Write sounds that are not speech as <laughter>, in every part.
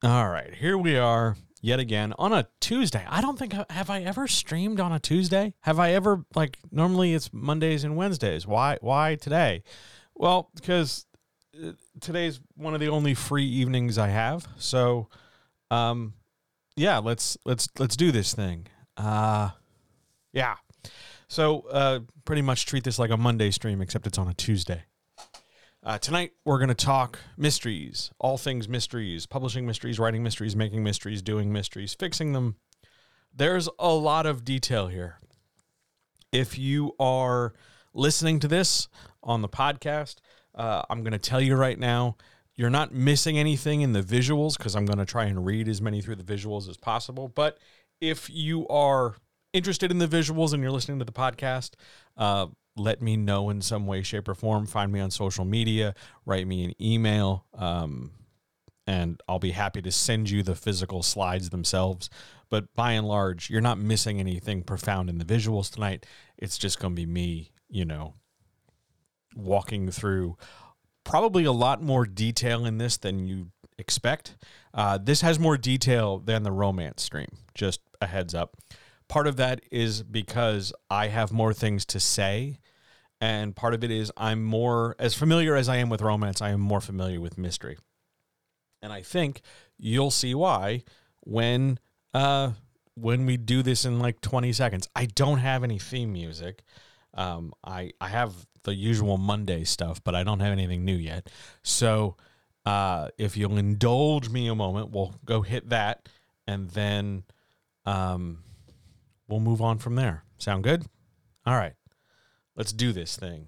All right, here we are yet again on a Tuesday. I don't think have I ever streamed on a Tuesday? Have I ever like normally it's Mondays and Wednesdays. Why why today? Well, because uh, today's one of the only free evenings I have. So um yeah, let's let's let's do this thing. Uh yeah. So uh pretty much treat this like a Monday stream except it's on a Tuesday. Uh, tonight, we're going to talk mysteries, all things mysteries, publishing mysteries, writing mysteries, making mysteries, doing mysteries, fixing them. There's a lot of detail here. If you are listening to this on the podcast, uh, I'm going to tell you right now, you're not missing anything in the visuals because I'm going to try and read as many through the visuals as possible. But if you are interested in the visuals and you're listening to the podcast, uh, let me know in some way, shape, or form. Find me on social media, write me an email, um, and I'll be happy to send you the physical slides themselves. But by and large, you're not missing anything profound in the visuals tonight. It's just going to be me, you know, walking through probably a lot more detail in this than you expect. Uh, this has more detail than the romance stream, just a heads up. Part of that is because I have more things to say and part of it is I'm more as familiar as I am with romance, I am more familiar with mystery. And I think you'll see why when uh when we do this in like 20 seconds. I don't have any theme music. Um I I have the usual Monday stuff, but I don't have anything new yet. So uh if you'll indulge me a moment, we'll go hit that and then um we'll move on from there. Sound good? All right. Let's do this thing.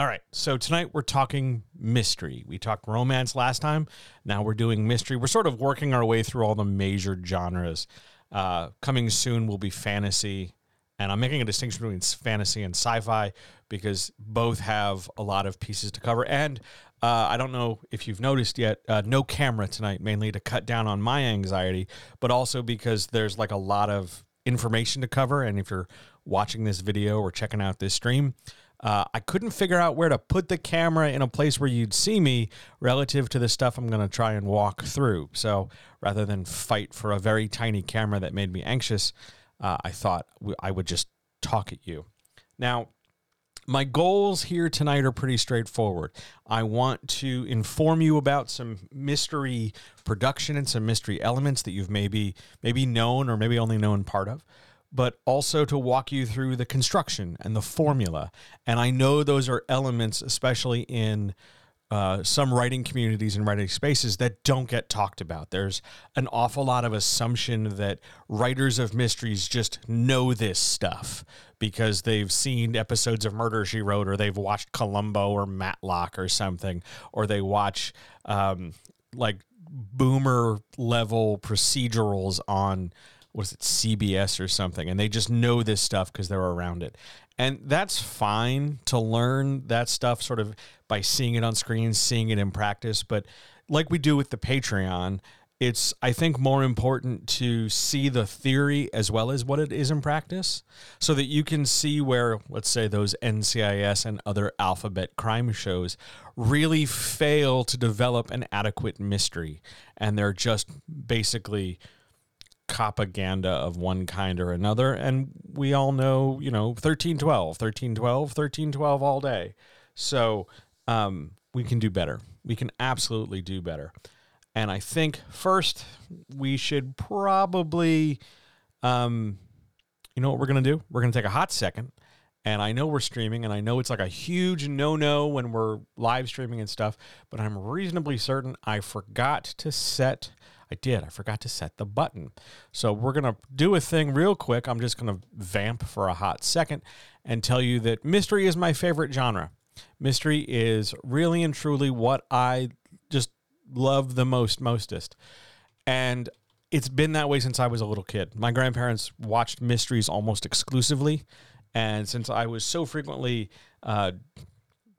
All right. So tonight we're talking mystery. We talked romance last time. Now we're doing mystery. We're sort of working our way through all the major genres. Uh, coming soon will be fantasy. And I'm making a distinction between fantasy and sci fi because both have a lot of pieces to cover. And uh, I don't know if you've noticed yet, uh, no camera tonight, mainly to cut down on my anxiety, but also because there's like a lot of information to cover. And if you're watching this video or checking out this stream, uh, I couldn't figure out where to put the camera in a place where you'd see me relative to the stuff I'm going to try and walk through. So rather than fight for a very tiny camera that made me anxious, uh, I thought I would just talk at you. Now, my goals here tonight are pretty straightforward. I want to inform you about some mystery production and some mystery elements that you've maybe maybe known or maybe only known part of but also to walk you through the construction and the formula. And I know those are elements, especially in uh, some writing communities and writing spaces that don't get talked about. There's an awful lot of assumption that writers of mysteries just know this stuff because they've seen episodes of Murder She Wrote, or they've watched Columbo or Matlock or something, or they watch um, like boomer level procedurals on what is it CBS or something and they just know this stuff because they're around it. And that's fine to learn that stuff sort of by seeing it on screen seeing it in practice but like we do with the Patreon it's I think more important to see the theory as well as what it is in practice so that you can see where let's say those NCIS and other alphabet crime shows really fail to develop an adequate mystery and they're just basically propaganda of one kind or another. And we all know, you know, 1312, 1312, 1312 all day. So um, we can do better. We can absolutely do better. And I think first we should probably, um, you know what we're going to do? We're going to take a hot second. And I know we're streaming, and I know it's like a huge no no when we're live streaming and stuff, but I'm reasonably certain I forgot to set I did. I forgot to set the button. So we're going to do a thing real quick. I'm just going to vamp for a hot second and tell you that mystery is my favorite genre. Mystery is really and truly what I just love the most, mostest. And it's been that way since I was a little kid. My grandparents watched mysteries almost exclusively. And since I was so frequently uh,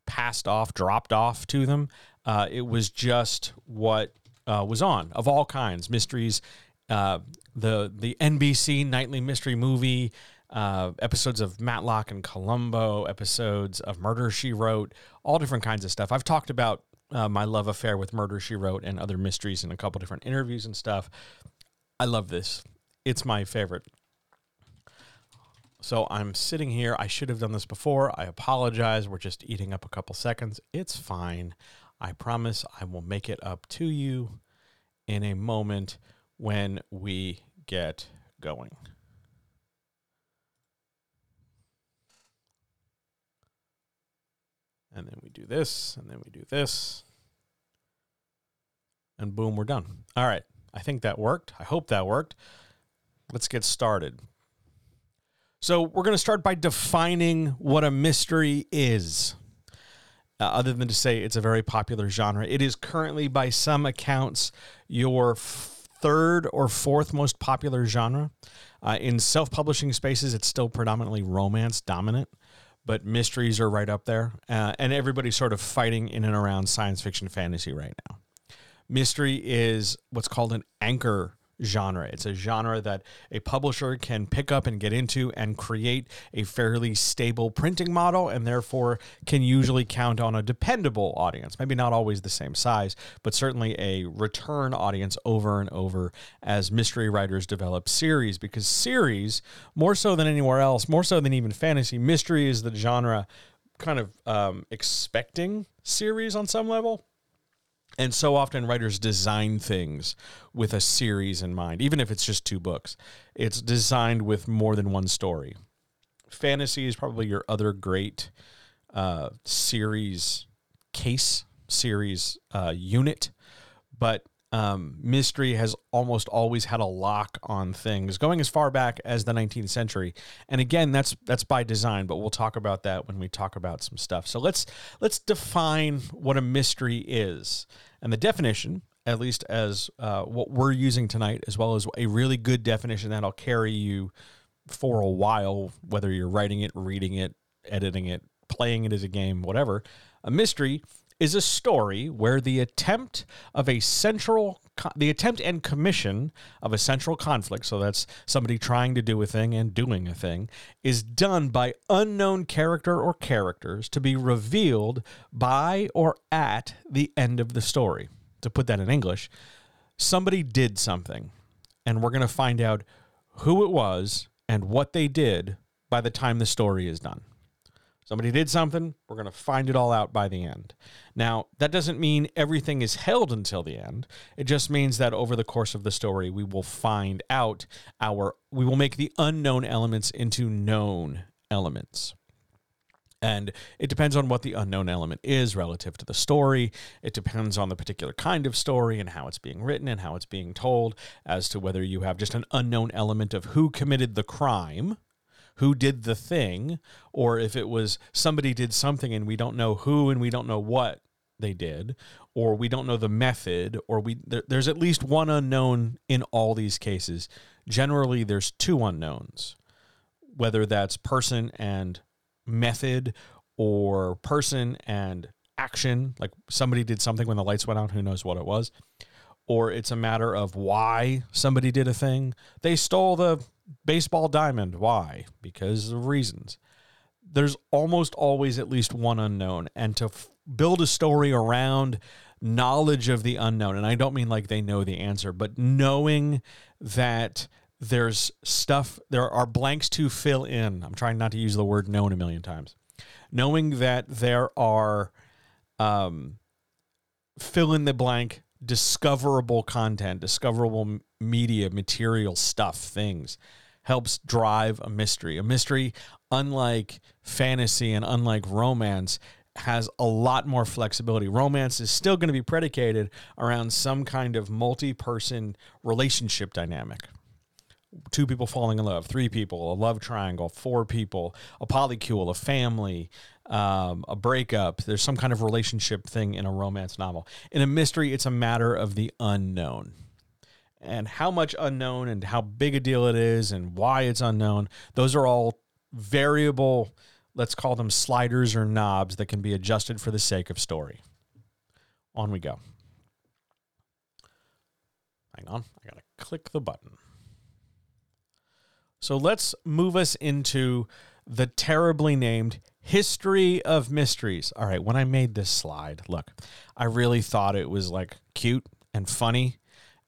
passed off, dropped off to them, uh, it was just what uh, was on of all kinds mysteries. Uh, the the NBC nightly mystery movie, uh, episodes of Matlock and Columbo, episodes of Murder She Wrote, all different kinds of stuff. I've talked about uh, my love affair with Murder She Wrote and other mysteries in a couple different interviews and stuff. I love this. It's my favorite. So I'm sitting here. I should have done this before. I apologize. We're just eating up a couple seconds. It's fine. I promise I will make it up to you in a moment when we get going. And then we do this, and then we do this. And boom, we're done. All right. I think that worked. I hope that worked. Let's get started. So, we're going to start by defining what a mystery is uh, other than to say it's a very popular genre. It is currently, by some accounts, your f- third or fourth most popular genre. Uh, in self publishing spaces, it's still predominantly romance dominant, but mysteries are right up there. Uh, and everybody's sort of fighting in and around science fiction fantasy right now. Mystery is what's called an anchor genre. It's a genre that a publisher can pick up and get into and create a fairly stable printing model and therefore can usually count on a dependable audience. Maybe not always the same size, but certainly a return audience over and over as mystery writers develop series because series, more so than anywhere else, more so than even fantasy, mystery is the genre kind of um, expecting series on some level and so often writers design things with a series in mind, even if it's just two books. It's designed with more than one story. Fantasy is probably your other great uh, series case, series uh, unit, but um, mystery has almost always had a lock on things going as far back as the 19th century. And again that's that's by design but we'll talk about that when we talk about some stuff. So let's let's define what a mystery is and the definition at least as uh, what we're using tonight as well as a really good definition that'll carry you for a while whether you're writing it reading it editing it playing it as a game whatever. A mystery is a story where the attempt of a central the attempt and commission of a central conflict so that's somebody trying to do a thing and doing a thing is done by unknown character or characters to be revealed by or at the end of the story. To put that in english somebody did something and we're going to find out who it was and what they did by the time the story is done Somebody did something, we're going to find it all out by the end. Now, that doesn't mean everything is held until the end. It just means that over the course of the story, we will find out our, we will make the unknown elements into known elements. And it depends on what the unknown element is relative to the story. It depends on the particular kind of story and how it's being written and how it's being told, as to whether you have just an unknown element of who committed the crime who did the thing, or if it was somebody did something and we don't know who and we don't know what they did, or we don't know the method, or we there, there's at least one unknown in all these cases. Generally, there's two unknowns, whether that's person and method, or person and action, like somebody did something when the lights went out, who knows what it was, or it's a matter of why somebody did a thing. They stole the baseball diamond. Why? Because of reasons. There's almost always at least one unknown. And to f- build a story around knowledge of the unknown, and I don't mean like they know the answer, but knowing that there's stuff, there are blanks to fill in. I'm trying not to use the word known a million times. Knowing that there are um, fill in the blank discoverable content, discoverable media, material stuff, things helps drive a mystery. A mystery, unlike fantasy and unlike romance, has a lot more flexibility. Romance is still going to be predicated around some kind of multi person relationship dynamic. Two people falling in love, three people, a love triangle, four people, a polycule, a family, um, a breakup. There's some kind of relationship thing in a romance novel. In a mystery, it's a matter of the unknown. And how much unknown and how big a deal it is and why it's unknown, those are all variable let's call them sliders or knobs that can be adjusted for the sake of story. On we go. Hang on, I gotta click the button. So let's move us into the terribly named History of Mysteries. All right, when I made this slide, look, I really thought it was like cute and funny.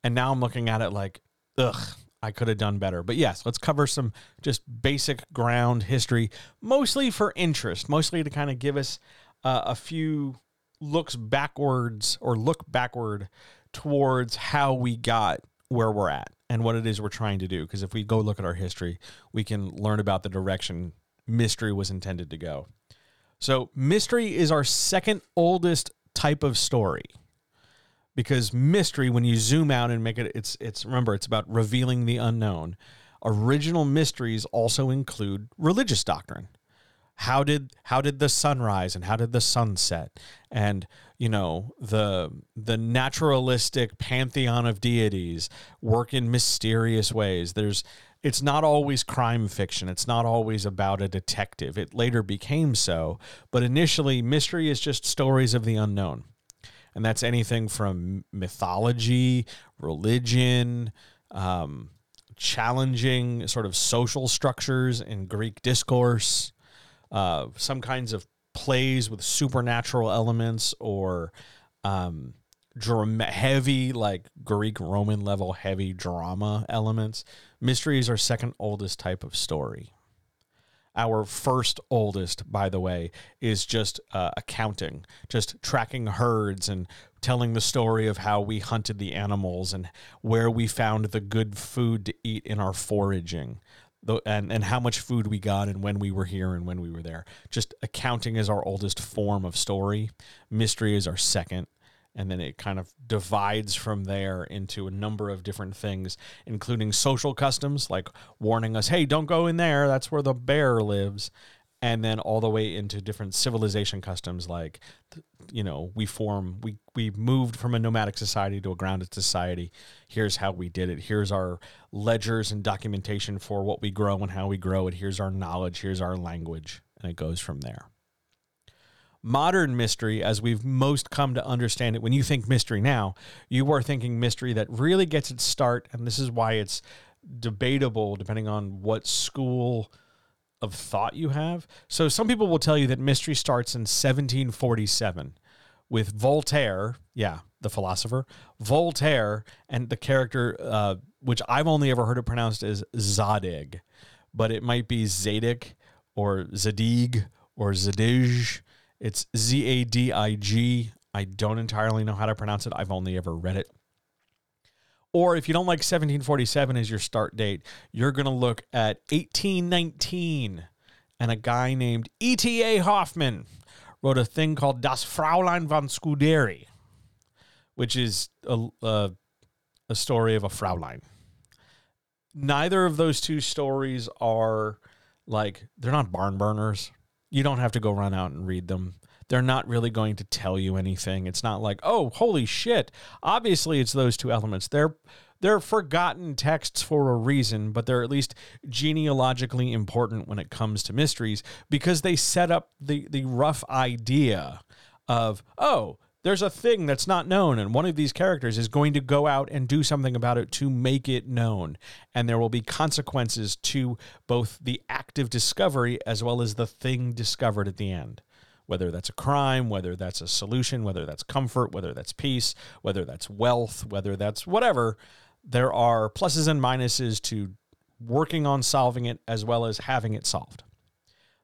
And now I'm looking at it like, ugh, I could have done better. But yes, let's cover some just basic ground history, mostly for interest, mostly to kind of give us uh, a few looks backwards or look backward towards how we got where we're at and what it is we're trying to do. Because if we go look at our history, we can learn about the direction mystery was intended to go. So, mystery is our second oldest type of story. Because mystery when you zoom out and make it it's it's remember it's about revealing the unknown. Original mysteries also include religious doctrine. How did how did the sun rise and how did the sun set? And you know the the naturalistic pantheon of deities work in mysterious ways. There's it's not always crime fiction. It's not always about a detective. It later became so but initially mystery is just stories of the unknown. And that's anything from mythology, religion, um, challenging sort of social structures in Greek discourse, uh, some kinds of plays with supernatural elements or um, heavy, like Greek Roman level heavy drama elements. Mysteries are second oldest type of story. Our first oldest, by the way, is just uh, accounting, just tracking herds and telling the story of how we hunted the animals and where we found the good food to eat in our foraging. And, and how much food we got and when we were here and when we were there. Just accounting is our oldest form of story. Mystery is our second and then it kind of divides from there into a number of different things including social customs like warning us hey don't go in there. That's where the bear lives. And then all the way into different civilization customs like you know we form we we moved from a nomadic society to a grounded society. Here's how we did it. Here's our ledgers and documentation for what we grow and how we grow it. Here's our knowledge. Here's our language. And it goes from there modern mystery as we've most come to understand it. When you think mystery now you are thinking mystery that really gets its start and this is why it's debatable depending on what school of thought you have. So some people will tell you that mystery starts in 1747 with voltaire yeah the philosopher voltaire and the character uh, which i've only ever heard it pronounced as zadig but it might be zadig or zadig or zadig it's Z A D I G. I don't entirely know how to pronounce it. I've only ever read it. Or if you don't like 1747 as your start date, you're going to look at 1819 and a guy named E.T.A. Hoffmann wrote a thing called Das Fräulein von Scuderi, which is a, a, a story of a Fraulein. Neither of those two stories are like, they're not barn burners, you don't have to go run out and read them. They're not really going to tell you anything. It's not like, oh, holy shit. Obviously, it's those two elements. They're they're forgotten texts for a reason, but they're at least genealogically important when it comes to mysteries because they set up the the rough idea of, oh, there's a thing that's not known, and one of these characters is going to go out and do something about it to make it known. And there will be consequences to both the act of discovery as well as the thing discovered at the end. Whether that's a crime, whether that's a solution, whether that's comfort, whether that's peace, whether that's wealth, whether that's whatever, there are pluses and minuses to working on solving it as well as having it solved.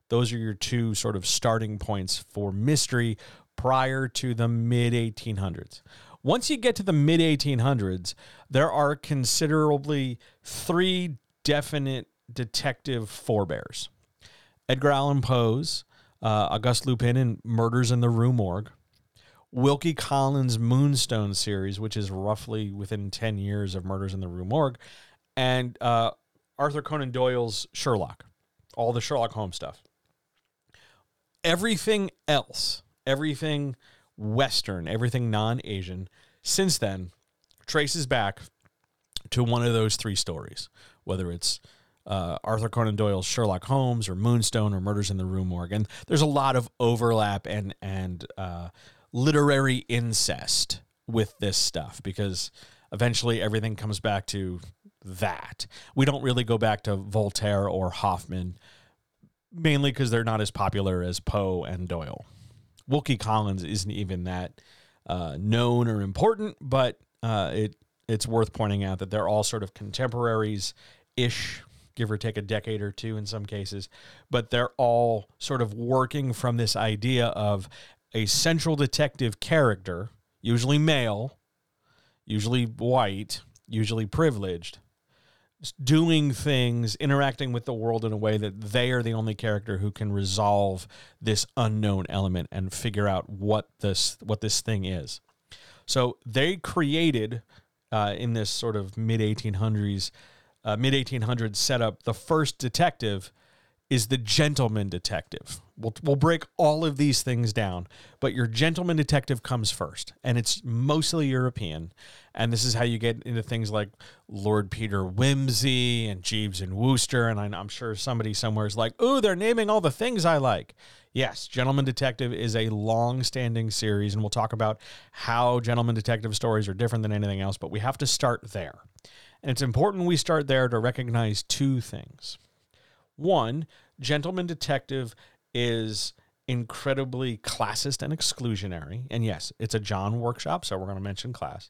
Those are your two sort of starting points for mystery prior to the mid 1800s. Once you get to the mid 1800s, there are considerably three definite detective forebears Edgar Allan Poe's uh, Auguste Lupin in Murders in the Rue Morgue, Wilkie Collins' Moonstone series, which is roughly within 10 years of Murders in the Rue Morgue, and uh, Arthur Conan Doyle's Sherlock, all the Sherlock Holmes stuff. Everything else, everything Western, everything non Asian, since then traces back to one of those three stories, whether it's uh, Arthur Conan Doyle's Sherlock Holmes or Moonstone or Murders in the Rue Morgue. And there's a lot of overlap and and uh, literary incest with this stuff because eventually everything comes back to that. We don't really go back to Voltaire or Hoffmann, mainly because they're not as popular as Poe and Doyle. Wilkie Collins isn't even that uh, known or important, but uh, it it's worth pointing out that they're all sort of contemporaries ish, give or take a decade or two in some cases, but they're all sort of working from this idea of a central detective character, usually male, usually white, usually privileged, doing things, interacting with the world in a way that they are the only character who can resolve this unknown element and figure out what this what this thing is. So they created uh, in this sort of mid 1800s uh, mid 1800s setup the first detective is the gentleman detective. We'll, we'll break all of these things down, but your gentleman detective comes first, and it's mostly European. And this is how you get into things like Lord Peter Wimsey and Jeeves and Wooster. And I'm sure somebody somewhere is like, oh, they're naming all the things I like. Yes, Gentleman Detective is a long standing series, and we'll talk about how Gentleman Detective stories are different than anything else, but we have to start there. And it's important we start there to recognize two things. One, Gentleman Detective is incredibly classist and exclusionary. And yes, it's a John workshop, so we're going to mention class.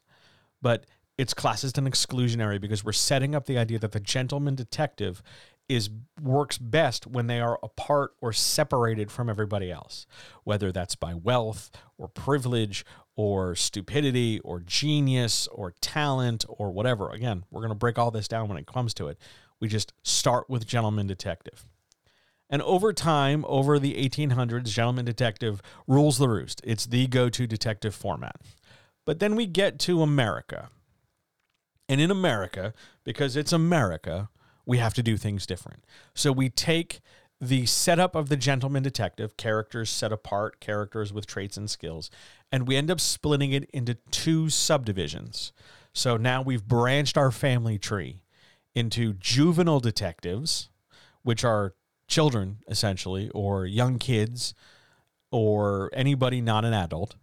But it's classist and exclusionary because we're setting up the idea that the gentleman detective is works best when they are apart or separated from everybody else, whether that's by wealth or privilege or stupidity or genius or talent or whatever. Again, we're going to break all this down when it comes to it. We just start with Gentleman Detective. And over time, over the 1800s, Gentleman Detective rules the roost. It's the go to detective format. But then we get to America. And in America, because it's America, we have to do things different. So we take the setup of the gentleman detective, characters set apart, characters with traits and skills, and we end up splitting it into two subdivisions. So now we've branched our family tree into juvenile detectives, which are children essentially, or young kids, or anybody not an adult,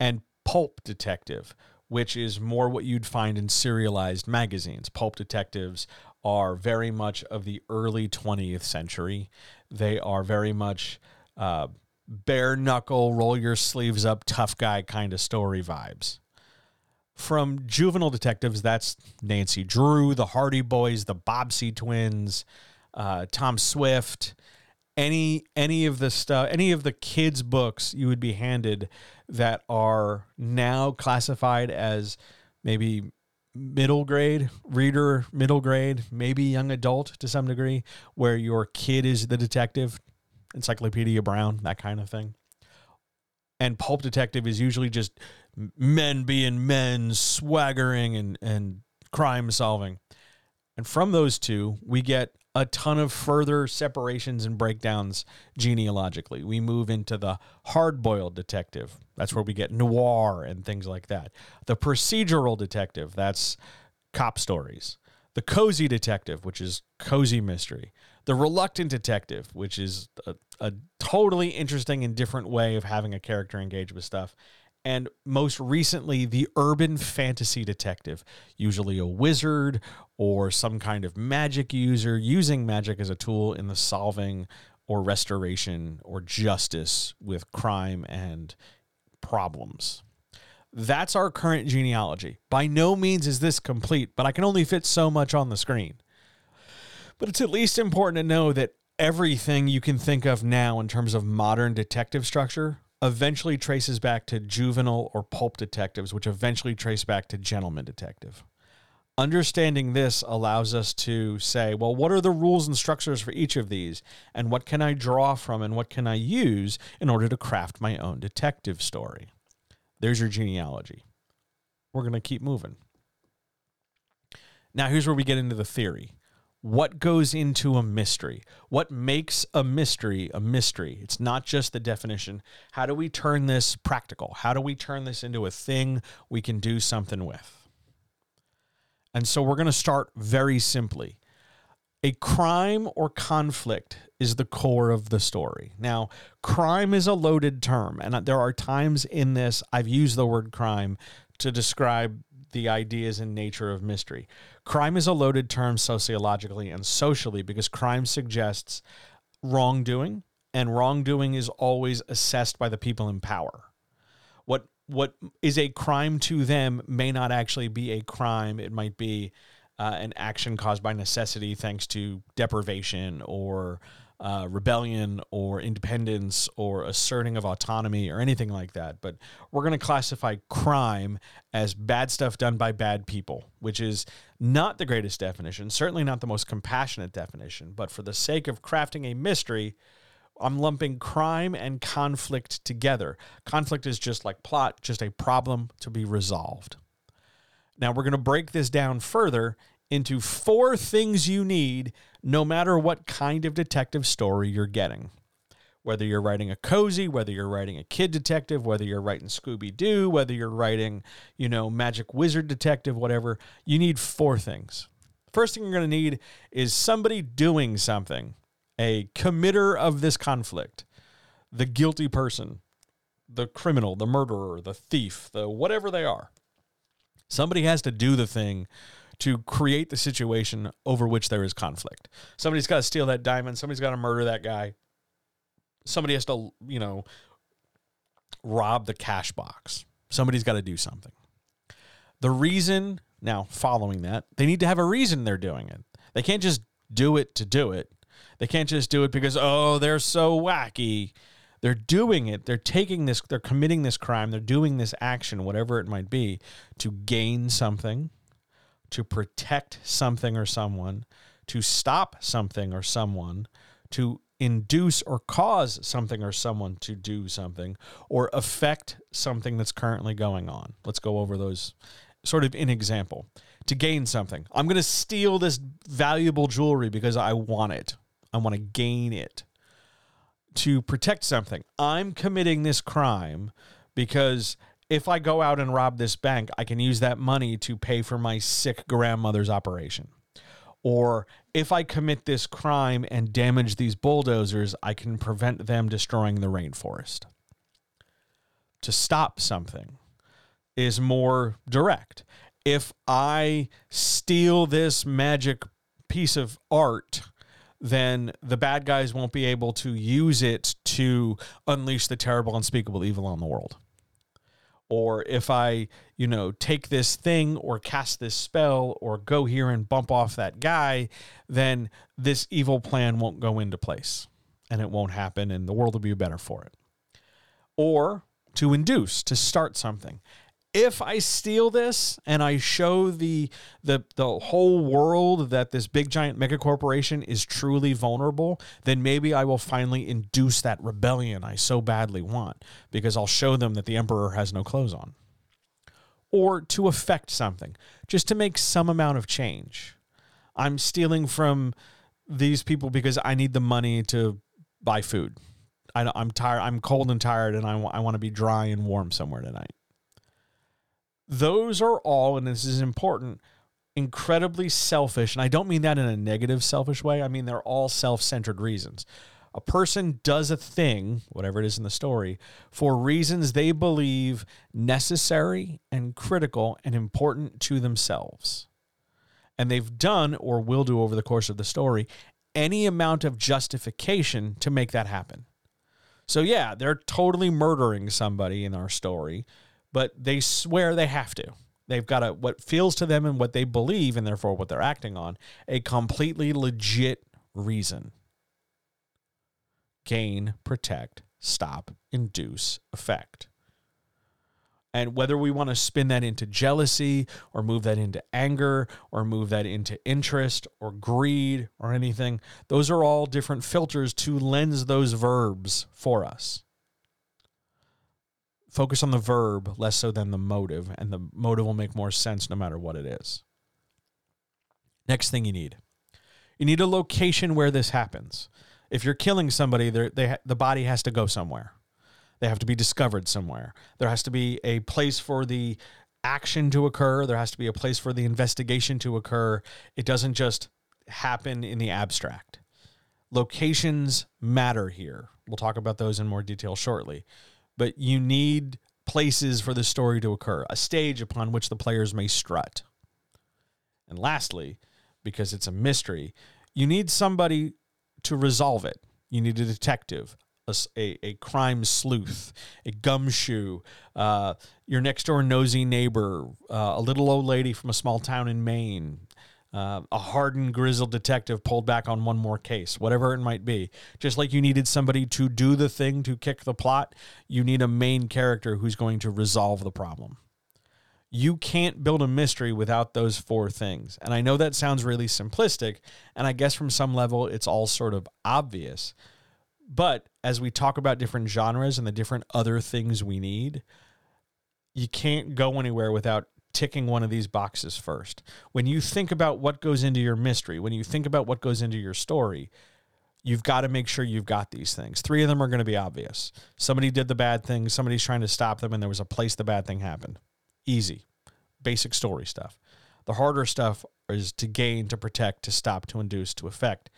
and pulp detective, which is more what you'd find in serialized magazines. Pulp detectives are very much of the early 20th century. They are very much uh, bare knuckle, roll your sleeves up, tough guy kind of story vibes. From juvenile detectives, that's Nancy Drew, the Hardy Boys, the Bobbsey twins, uh, Tom Swift, any any of the stuff, any of the kids' books you would be handed that are now classified as maybe middle grade reader, middle grade, maybe young adult to some degree, where your kid is the detective, Encyclopedia Brown, that kind of thing. And Pulp Detective is usually just men being men, swaggering and, and crime solving. And from those two, we get a ton of further separations and breakdowns genealogically. We move into the hard boiled detective. That's where we get noir and things like that. The procedural detective, that's cop stories. The cozy detective, which is cozy mystery. The reluctant detective, which is a, a totally interesting and different way of having a character engage with stuff and most recently, the urban fantasy detective, usually a wizard or some kind of magic user using magic as a tool in the solving or restoration or justice with crime and problems. That's our current genealogy. By no means is this complete, but I can only fit so much on the screen. But it's at least important to know that everything you can think of now in terms of modern detective structure eventually traces back to juvenile or pulp detectives, which eventually trace back to gentleman detective. Understanding this allows us to say, well, what are the rules and structures for each of these? And what can I draw from and what can I use in order to craft my own detective story? There's your genealogy. We're going to keep moving. Now, here's where we get into the theory. What goes into a mystery? What makes a mystery a mystery? It's not just the definition. How do we turn this practical? How do we turn this into a thing we can do something with? And so we're going to start very simply. A crime or conflict is the core of the story. Now, crime is a loaded term, and there are times in this I've used the word crime to describe the ideas and nature of mystery. Crime is a loaded term sociologically and socially because crime suggests wrongdoing, and wrongdoing is always assessed by the people in power. What what is a crime to them may not actually be a crime. It might be uh, an action caused by necessity, thanks to deprivation or uh, rebellion or independence or asserting of autonomy or anything like that. But we're going to classify crime as bad stuff done by bad people, which is not the greatest definition, certainly not the most compassionate definition. But for the sake of crafting a mystery, I'm lumping crime and conflict together. Conflict is just like plot, just a problem to be resolved. Now we're going to break this down further into four things you need no matter what kind of detective story you're getting. Whether you're writing a cozy, whether you're writing a kid detective, whether you're writing Scooby Doo, whether you're writing, you know, Magic Wizard detective, whatever, you need four things. First thing you're going to need is somebody doing something a committer of this conflict, the guilty person, the criminal, the murderer, the thief, the whatever they are. Somebody has to do the thing to create the situation over which there is conflict. Somebody's got to steal that diamond, somebody's got to murder that guy. Somebody has to, you know, rob the cash box. Somebody's got to do something. The reason, now following that, they need to have a reason they're doing it. They can't just do it to do it. They can't just do it because, oh, they're so wacky. They're doing it. They're taking this, they're committing this crime, they're doing this action, whatever it might be, to gain something, to protect something or someone, to stop something or someone, to induce or cause something or someone to do something, or affect something that's currently going on. Let's go over those sort of in example. To gain something, I'm going to steal this valuable jewelry because I want it. I want to gain it. To protect something, I'm committing this crime because if I go out and rob this bank, I can use that money to pay for my sick grandmother's operation. Or if I commit this crime and damage these bulldozers, I can prevent them destroying the rainforest. To stop something is more direct. If I steal this magic piece of art then the bad guys won't be able to use it to unleash the terrible, unspeakable evil on the world. Or if I, you know, take this thing or cast this spell or go here and bump off that guy, then this evil plan won't go into place and it won't happen and the world will be better for it. Or to induce, to start something if I steal this and I show the the the whole world that this big giant mega corporation is truly vulnerable, then maybe I will finally induce that rebellion I so badly want because I'll show them that the emperor has no clothes on. Or to affect something, just to make some amount of change. I'm stealing from these people because I need the money to buy food. I, am tired. I'm cold and tired, and I, I want to be dry and warm somewhere tonight. Those are all, and this is important, incredibly selfish. And I don't mean that in a negative, selfish way. I mean, they're all self centered reasons. A person does a thing, whatever it is in the story, for reasons they believe necessary and critical and important to themselves. And they've done or will do over the course of the story any amount of justification to make that happen. So, yeah, they're totally murdering somebody in our story but they swear they have to. They've got a what feels to them and what they believe, and therefore what they're acting on, a completely legit reason. Gain, protect, stop, induce, effect. And whether we want to spin that into jealousy or move that into anger or move that into interest or greed or anything, those are all different filters to lens those verbs for us. Focus on the verb less so than the motive, and the motive will make more sense no matter what it is. Next thing you need you need a location where this happens. If you're killing somebody, they, the body has to go somewhere. They have to be discovered somewhere. There has to be a place for the action to occur. There has to be a place for the investigation to occur. It doesn't just happen in the abstract. Locations matter here. We'll talk about those in more detail shortly. But you need places for the story to occur, a stage upon which the players may strut. And lastly, because it's a mystery, you need somebody to resolve it. You need a detective, a, a, crime sleuth, a gumshoe, uh, your next door nosy neighbor, uh, a little old lady from a small town in Maine, uh, a hardened, grizzled detective pulled back on one more case, whatever it might be. Just like you needed somebody to do the thing to kick the plot, you need a main character who's going to resolve the problem. You can't build a mystery without those four things. And I know that sounds really simplistic, and I guess from some level it's all sort of obvious. But as we talk about different genres and the different other things we need, you can't go anywhere without ticking one of these boxes first. When you think about what goes into your mystery, when you think about what goes into your story, you've got to make sure you've got these things. Three of them are going to be obvious. Somebody did the bad thing, somebody's trying to stop them, and there was a place the bad thing happened. Easy, basic story stuff. The harder stuff is to gain, to protect, to stop, to induce, to affect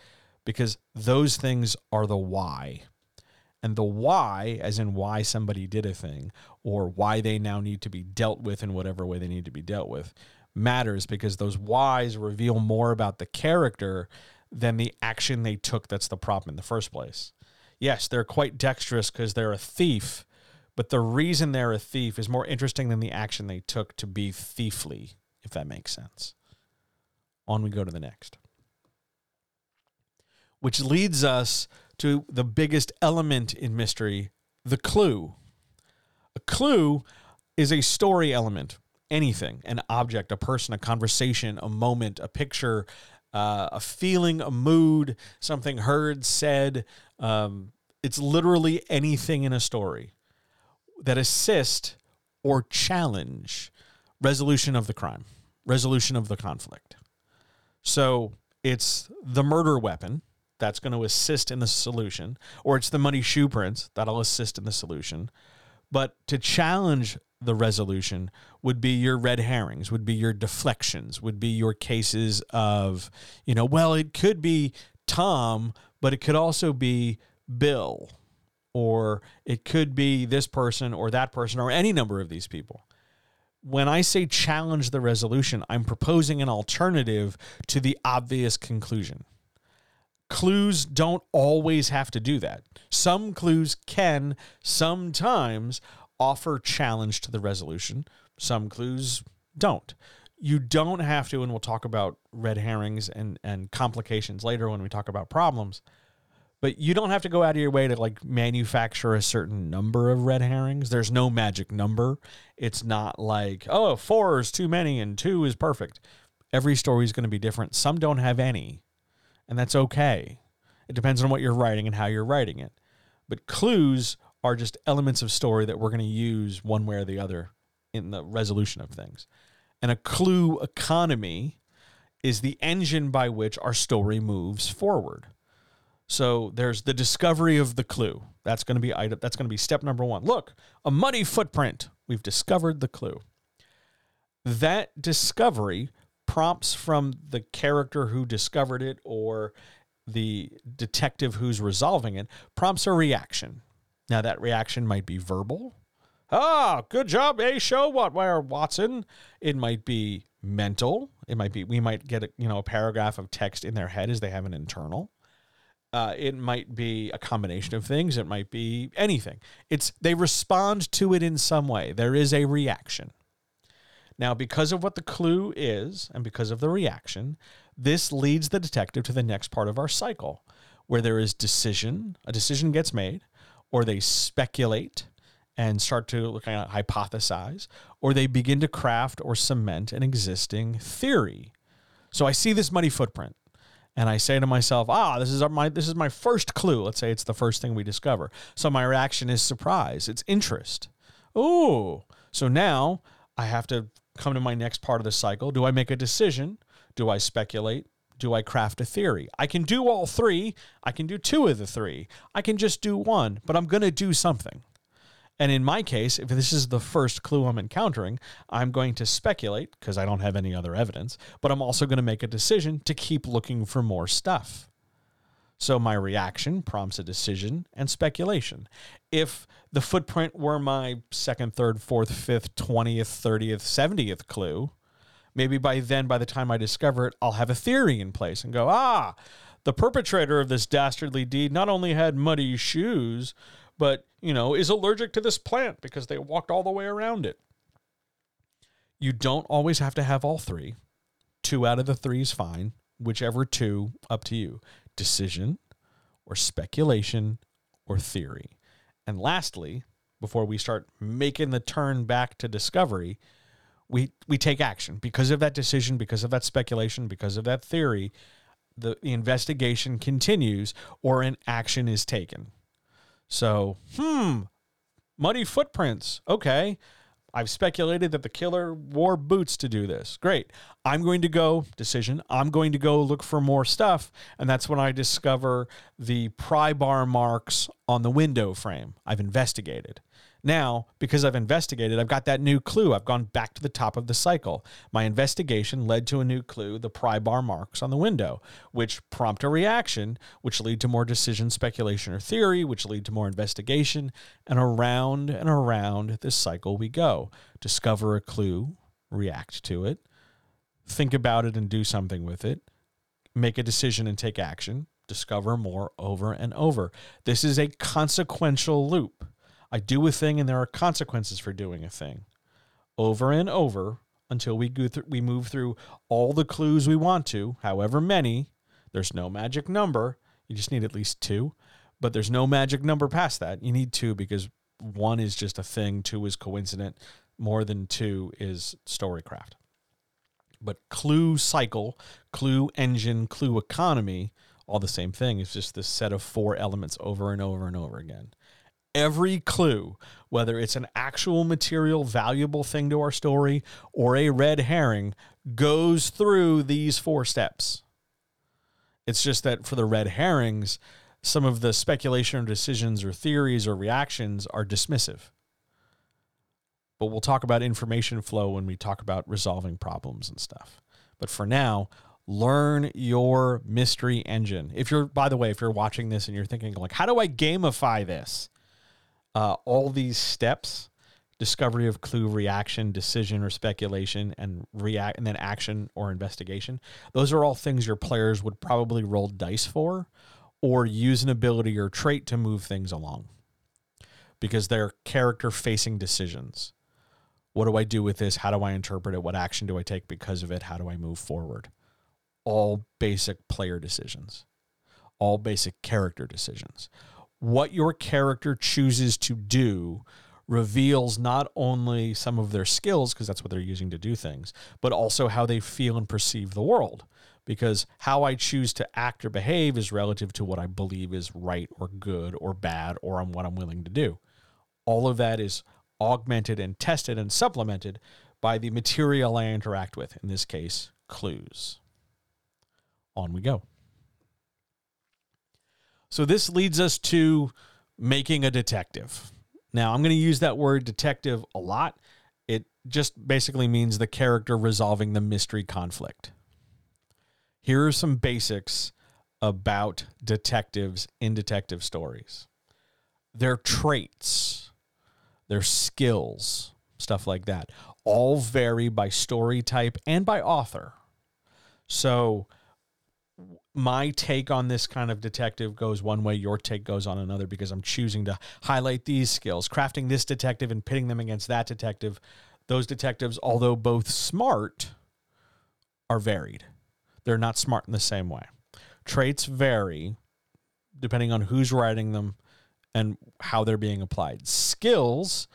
because those things are the why. And the why, as in why somebody did a thing or why they now need to be dealt with in whatever way they need to be dealt with, matters because those whys reveal more about the character than the action they took that's the problem in the first place. Yes, they're quite dexterous because they're a thief, but the reason they're a thief is more interesting than the action they took to be thiefly, if that makes sense. On we go to the next which leads us to the biggest element in mystery the clue. A clue is a story element, anything, an object, a person, a conversation, a moment, a picture, uh, a feeling, a mood, something heard, said. Um, it's literally anything in a story that assist or challenge resolution of the crime, resolution of the conflict. So it's the murder weapon that's going to assist in the solution, or it's the money shoe prints that'll assist in the solution. But to challenge the resolution would be your red herrings, would be your deflections, would be your cases of, you know, well, it could be Tom, but it could also be Bill, or it could be this person or that person or any number of these people. When I say challenge the resolution, I'm proposing an alternative to the obvious conclusion clues don't always have to do that. Some clues can sometimes offer challenge to the resolution, some clues don't. You don't have to, and we'll talk about red herrings and, and complications later when we talk about problems. But you don't have to go out of your way to like manufacture a certain number of red herrings. There's no magic number. It's not like, oh, four is too many and two is perfect. Every story is going to be different. Some don't have any and that's okay. It depends on what you're writing and how you're writing it. But clues are just elements of story that we're going to use one way or the other in the resolution of things. And a clue economy is the engine by which our story moves forward. So there's the discovery of the clue. That's going to be item, that's going to be step number 1. Look, a muddy footprint. We've discovered the clue. That discovery prompts from the character who discovered it or the detective who's resolving it prompts a reaction. Now that reaction might be verbal. Ah, good job, A show what where Watson. It might be mental. It might be we might get a, you know a paragraph of text in their head as they have an internal. Uh, it might be a combination of things. It might be anything. It's they respond to it in some way. There is a reaction. Now, because of what the clue is and because of the reaction, this leads the detective to the next part of our cycle where there is decision, a decision gets made, or they speculate, and start to kind of hypothesize, or they begin to craft or cement an existing theory. So I see this muddy footprint and I say to myself, "Ah, this is my this is my first clue." Let's say it's the first thing we discover. So my reaction is surprise. It's interest. Oh, so now I have to come to my next part of the cycle. Do I make a decision? Do I speculate? Do I craft a theory? I can do all three. I can do two of the three. I can just do one, but I'm going to do something. And in my case, if this is the first clue I'm encountering, I'm going to speculate because I don't have any other evidence, but I'm also going to make a decision to keep looking for more stuff. So my reaction prompts a decision and speculation. If the footprint were my second, third, fourth, fifth, 20th, 30th, 70th clue, maybe by then, by the time I discover it, I'll have a theory in place and go, ah, the perpetrator of this dastardly deed not only had muddy shoes, but, you know, is allergic to this plant because they walked all the way around it. You don't always have to have all three. Two out of the three is fine. Whichever two, up to you. Decision or speculation or theory. And lastly, before we start making the turn back to discovery, we we take action because of that decision, because of that speculation, because of that theory. The, the investigation continues or an action is taken. So, hmm, muddy footprints. Okay. I've speculated that the killer wore boots to do this. Great. I'm going to go, decision, I'm going to go look for more stuff. And that's when I discover the pry bar marks on the window frame. I've investigated. Now, because I've investigated, I've got that new clue. I've gone back to the top of the cycle. My investigation led to a new clue, the pry bar marks on the window, which prompt a reaction, which lead to more decision, speculation, or theory, which lead to more investigation. And around and around this cycle we go. Discover a clue, react to it, think about it and do something with it, make a decision and take action, discover more over and over. This is a consequential loop. I do a thing and there are consequences for doing a thing over and over until we go through, we move through all the clues we want to, however many. There's no magic number. You just need at least two, but there's no magic number past that. You need two because one is just a thing, two is coincident, more than two is storycraft. But clue cycle, clue engine, clue economy, all the same thing. It's just this set of four elements over and over and over again every clue, whether it's an actual material, valuable thing to our story or a red herring, goes through these four steps. It's just that for the red herrings, some of the speculation or decisions or theories or reactions are dismissive. But we'll talk about information flow when we talk about resolving problems and stuff. But for now, learn your mystery engine. If you're, by the way, if you're watching this and you're thinking, like, how do I gamify this? Uh, all these steps discovery of clue reaction decision or speculation and react and then action or investigation those are all things your players would probably roll dice for or use an ability or trait to move things along because they're character facing decisions. What do i do with this? How do i interpret it? What action do i take because of it? How do i move forward? All basic player decisions. All basic character decisions what your character chooses to do reveals not only some of their skills, because that's what they're using to do things, but also how they feel and perceive the world. Because how I choose to act or behave is relative to what I believe is right or good or bad or on what I'm willing to do. All of that is augmented and tested and supplemented by the material I interact with, in this case, clues. On we go. So this leads us to making a detective. Now, I'm going to use that word detective a lot. It just basically means the character resolving the mystery conflict. Here are some basics about detectives in detective stories their traits, their skills, stuff like that, all vary by story type and by author. So, my take on this kind of detective goes one way, your take goes on another because I'm choosing to highlight these skills, crafting this detective and pitting them against that detective. Those detectives, although both smart, are varied. They're not smart in the same way. Traits vary depending on who's writing them and how they're being applied. Skills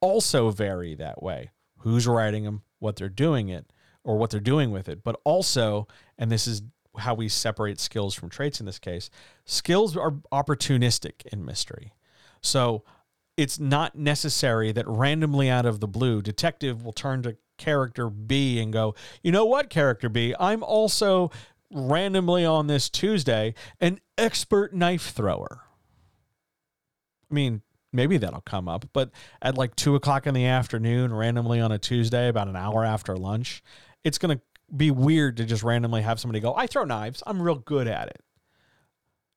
also vary that way. Who's writing them, what they're doing it, or what they're doing with it. But also, and this is how we separate skills from traits in this case, skills are opportunistic in mystery. So it's not necessary that randomly out of the blue, detective will turn to character B and go, you know what, character B, I'm also randomly on this Tuesday an expert knife thrower. I mean, maybe that'll come up, but at like two o'clock in the afternoon, randomly on a Tuesday, about an hour after lunch, it's going to be weird to just randomly have somebody go, I throw knives. I'm real good at it.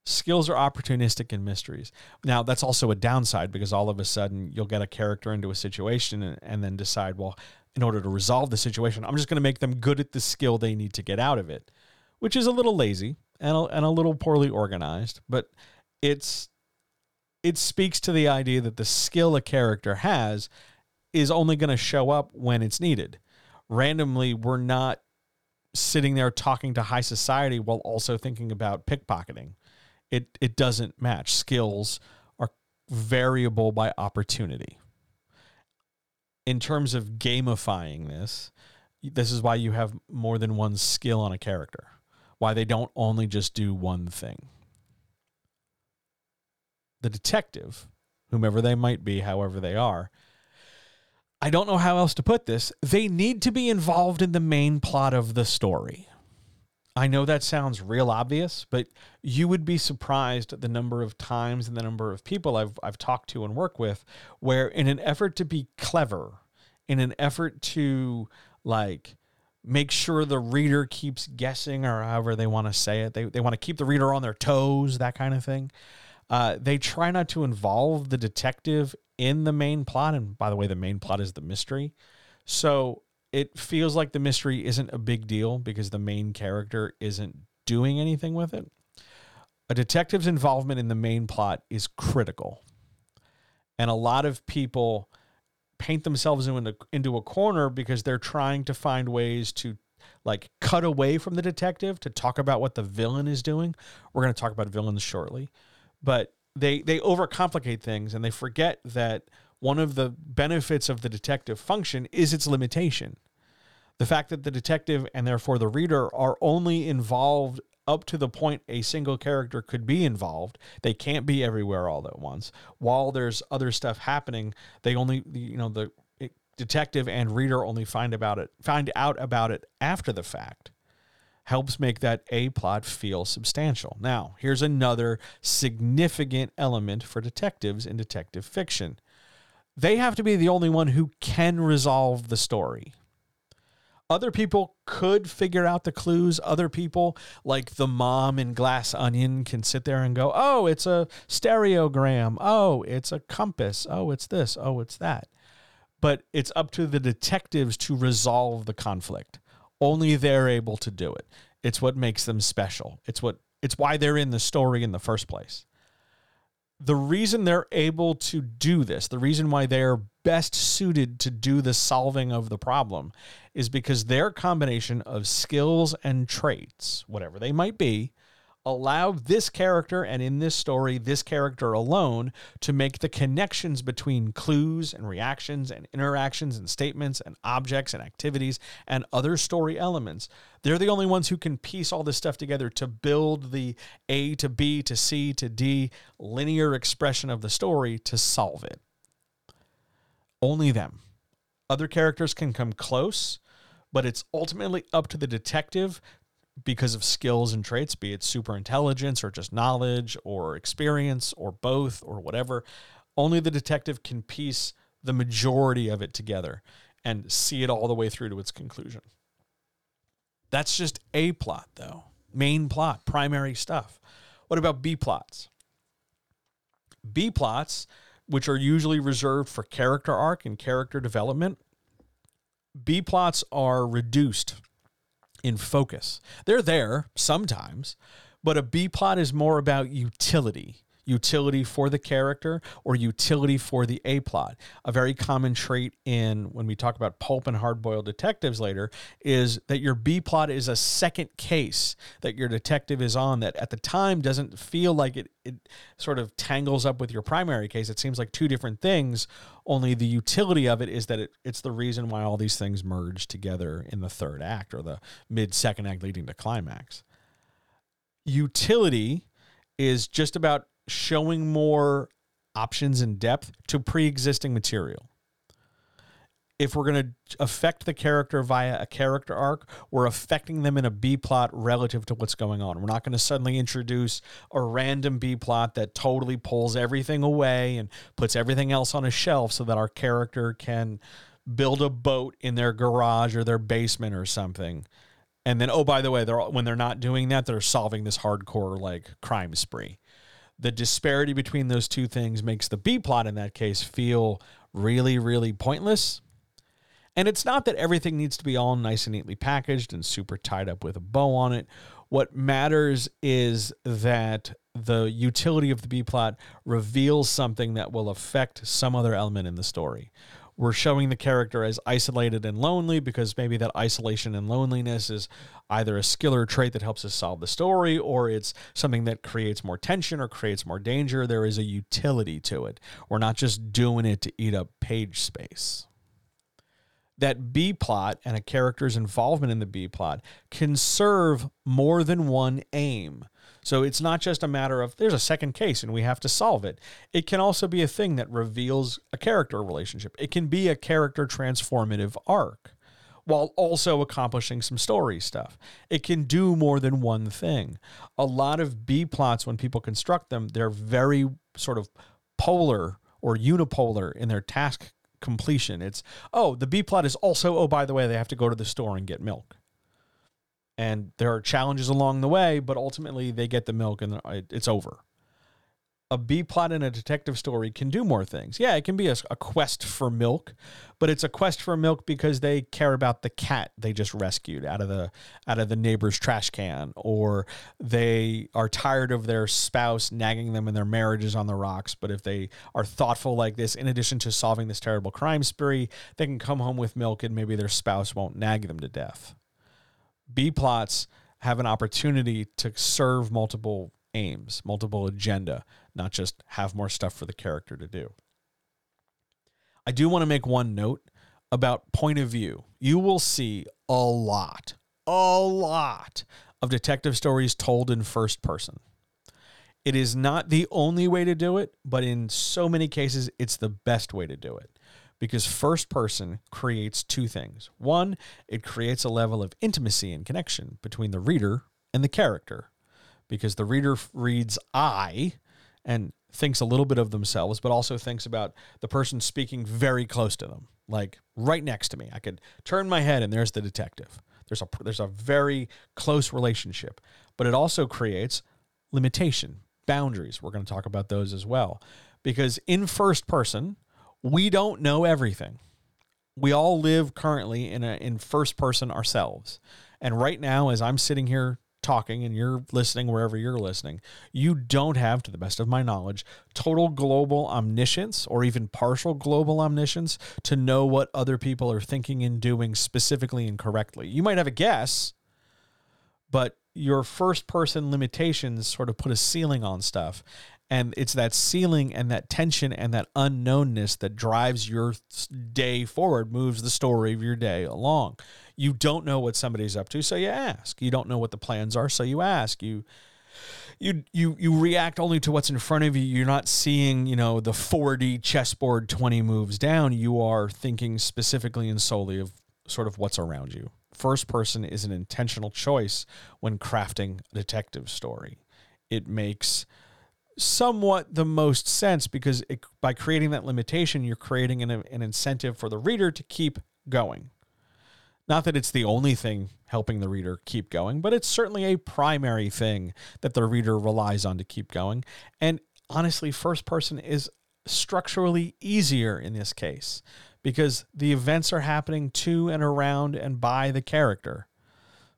Skills are opportunistic in mysteries. Now, that's also a downside because all of a sudden you'll get a character into a situation and, and then decide, well, in order to resolve the situation, I'm just going to make them good at the skill they need to get out of it, which is a little lazy and a, and a little poorly organized, but it's it speaks to the idea that the skill a character has is only going to show up when it's needed. Randomly, we're not sitting there talking to high society while also thinking about pickpocketing. It it doesn't match. Skills are variable by opportunity. In terms of gamifying this, this is why you have more than one skill on a character. Why they don't only just do one thing. The detective, whomever they might be, however they are, I don't know how else to put this. They need to be involved in the main plot of the story. I know that sounds real obvious, but you would be surprised at the number of times and the number of people I've I've talked to and work with where in an effort to be clever, in an effort to like make sure the reader keeps guessing or however they want to say it, they, they want to keep the reader on their toes, that kind of thing. Uh, they try not to involve the detective in the main plot. And by the way, the main plot is the mystery. So it feels like the mystery isn't a big deal because the main character isn't doing anything with it. A detective's involvement in the main plot is critical. And a lot of people paint themselves into, into a corner because they're trying to find ways to like cut away from the detective to talk about what the villain is doing. We're going to talk about villains shortly. But they they overcomplicate things and they forget that one of the benefits of the detective function is its limitation. The fact that the detective and therefore the reader are only involved up to the point a single character could be involved. They can't be everywhere all at once. While there's other stuff happening, they only you know the detective and reader only find about it find out about it after the fact helps make that A plot feel substantial. Now, here's another significant element for detectives in detective fiction they have to be the only one who can resolve the story. Other people could figure out the clues. Other people, like the mom in Glass Onion, can sit there and go, oh, it's a stereogram. Oh, it's a compass. Oh, it's this. Oh, it's that. But it's up to the detectives to resolve the conflict. Only they're able to do it. It's what makes them special. It's what it's why they're in the story in the first place. The reason they're able to do this, the reason why they're best suited to do the solving of the problem is because their combination of skills and traits, whatever they might be, allow this character and in this story, this character alone to make the connections between clues and reactions and interactions and statements and objects and activities and other story elements. They're the only ones who can piece all this stuff together to build the A to B to C to D linear expression of the story to solve it. Only them. Other characters can come close, but it's ultimately up to the detective because of skills and traits, be it super intelligence or just knowledge or experience or both or whatever. Only the detective can piece the majority of it together and see it all the way through to its conclusion. That's just A plot, though. Main plot, primary stuff. What about B plots? B plots, which are usually reserved for character arc and character development, B plots are reduced in focus. They're there sometimes, but a B plot is more about utility. Utility for the character or utility for the A plot. A very common trait in when we talk about pulp and hard boiled detectives later is that your B plot is a second case that your detective is on that at the time doesn't feel like it, it sort of tangles up with your primary case. It seems like two different things, only the utility of it is that it, it's the reason why all these things merge together in the third act or the mid second act leading to climax. Utility is just about showing more options and depth to pre-existing material. If we're going to affect the character via a character arc, we're affecting them in a B plot relative to what's going on. We're not going to suddenly introduce a random B plot that totally pulls everything away and puts everything else on a shelf so that our character can build a boat in their garage or their basement or something. And then, oh, by the way, they're when they're not doing that, they're solving this hardcore like crime spree the disparity between those two things makes the B plot in that case feel really, really pointless. And it's not that everything needs to be all nice and neatly packaged and super tied up with a bow on it. What matters is that the utility of the B plot reveals something that will affect some other element in the story we're showing the character as isolated and lonely because maybe that isolation and loneliness is either a skill or trait that helps us solve the story or it's something that creates more tension or creates more danger. There is a utility to it. We're not just doing it to eat up page space. That B plot and a character's involvement in the B plot can serve more than one aim. So it's not just a matter of there's a second case and we have to solve it. It can also be a thing that reveals a character relationship. It can be a character transformative arc while also accomplishing some story stuff. It can do more than one thing. A lot of B plots, when people construct them, they're very sort of polar or unipolar in their task completion. It's, oh, the B plot is also, oh, by the way, they have to go to the store and get milk and there are challenges along the way, but ultimately they get the milk and it's over. A B plot in a detective story can do more things. Yeah, it can be a, a, quest for milk, but it's a quest for milk because they care about the cat they just rescued out of the out of the neighbor's trash can, or they are tired of their spouse nagging them and their marriage is on the rocks. But if they are thoughtful like this, in addition to solving this terrible crime spree, they can come home with milk and maybe their spouse won't nag them to death. B plots have an opportunity to serve multiple aims, multiple agenda, not just have more stuff for the character to do. I do want to make one note about point of view. You will see a lot, a lot of detective stories told in first person. It is not the only way to do it, but in so many cases, it's the best way to do it because first person creates two things. One, it creates a level of intimacy and connection between the reader and the character because the reader reads I and thinks a little bit of themselves, but also thinks about the person speaking very close to them, like right next to me. I could turn my head and there's the detective. There's a there's a very close relationship, but it also creates limitation, boundaries. We're going to talk about those as well. Because in first person, we don't know everything. We all live currently in a in first person ourselves. And right now as I'm sitting here talking and you're listening wherever you're listening, you don't have to the best of my knowledge total global omniscience or even partial global omniscience to know what other people are thinking and doing specifically and correctly. You might have a guess, but your first person limitations sort of put a ceiling on stuff and it's that ceiling and that tension and that unknownness that drives your day forward moves the story of your day along. You don't know what somebody's up to so you ask. You don't know what the plans are so you ask. You you you you react only to what's in front of you. You're not seeing you know the 4d chessboard 20 moves down. You are thinking specifically and solely of sort of what's around you. First person is an intentional choice when crafting a detective story. It makes somewhat the most sense because it, by creating that limitation, you're creating an, an incentive for the reader to keep going. Not that it's the only thing helping the reader keep going, but it's certainly a primary thing that the reader relies on to keep going. And honestly, first person is structurally easier in this case because the events are happening to and around and by the character.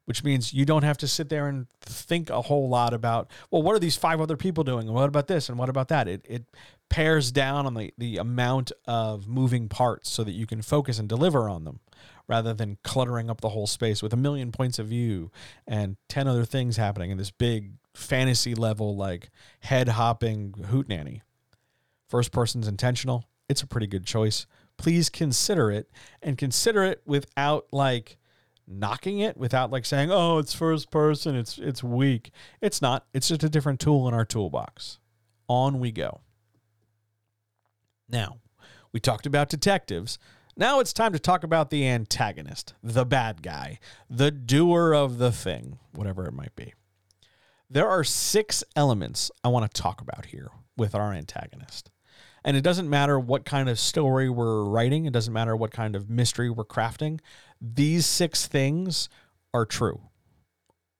Which means you don't have to sit there and think a whole lot about, well, what are these five other people doing? And what about this? And what about that? It, it pares down on the, the amount of moving parts so that you can focus and deliver on them rather than cluttering up the whole space with a million points of view and 10 other things happening in this big fantasy level, like head hopping hootenanny. First person's intentional. It's a pretty good choice. Please consider it and consider it without like, knocking it without like saying, "Oh, it's first person, it's it's weak." It's not. It's just a different tool in our toolbox. On we go. Now, we talked about detectives. Now it's time to talk about the antagonist, the bad guy, the doer of the thing, whatever it might be. There are six elements I want to talk about here with our antagonist. And it doesn't matter what kind of story we're writing, it doesn't matter what kind of mystery we're crafting. These six things are true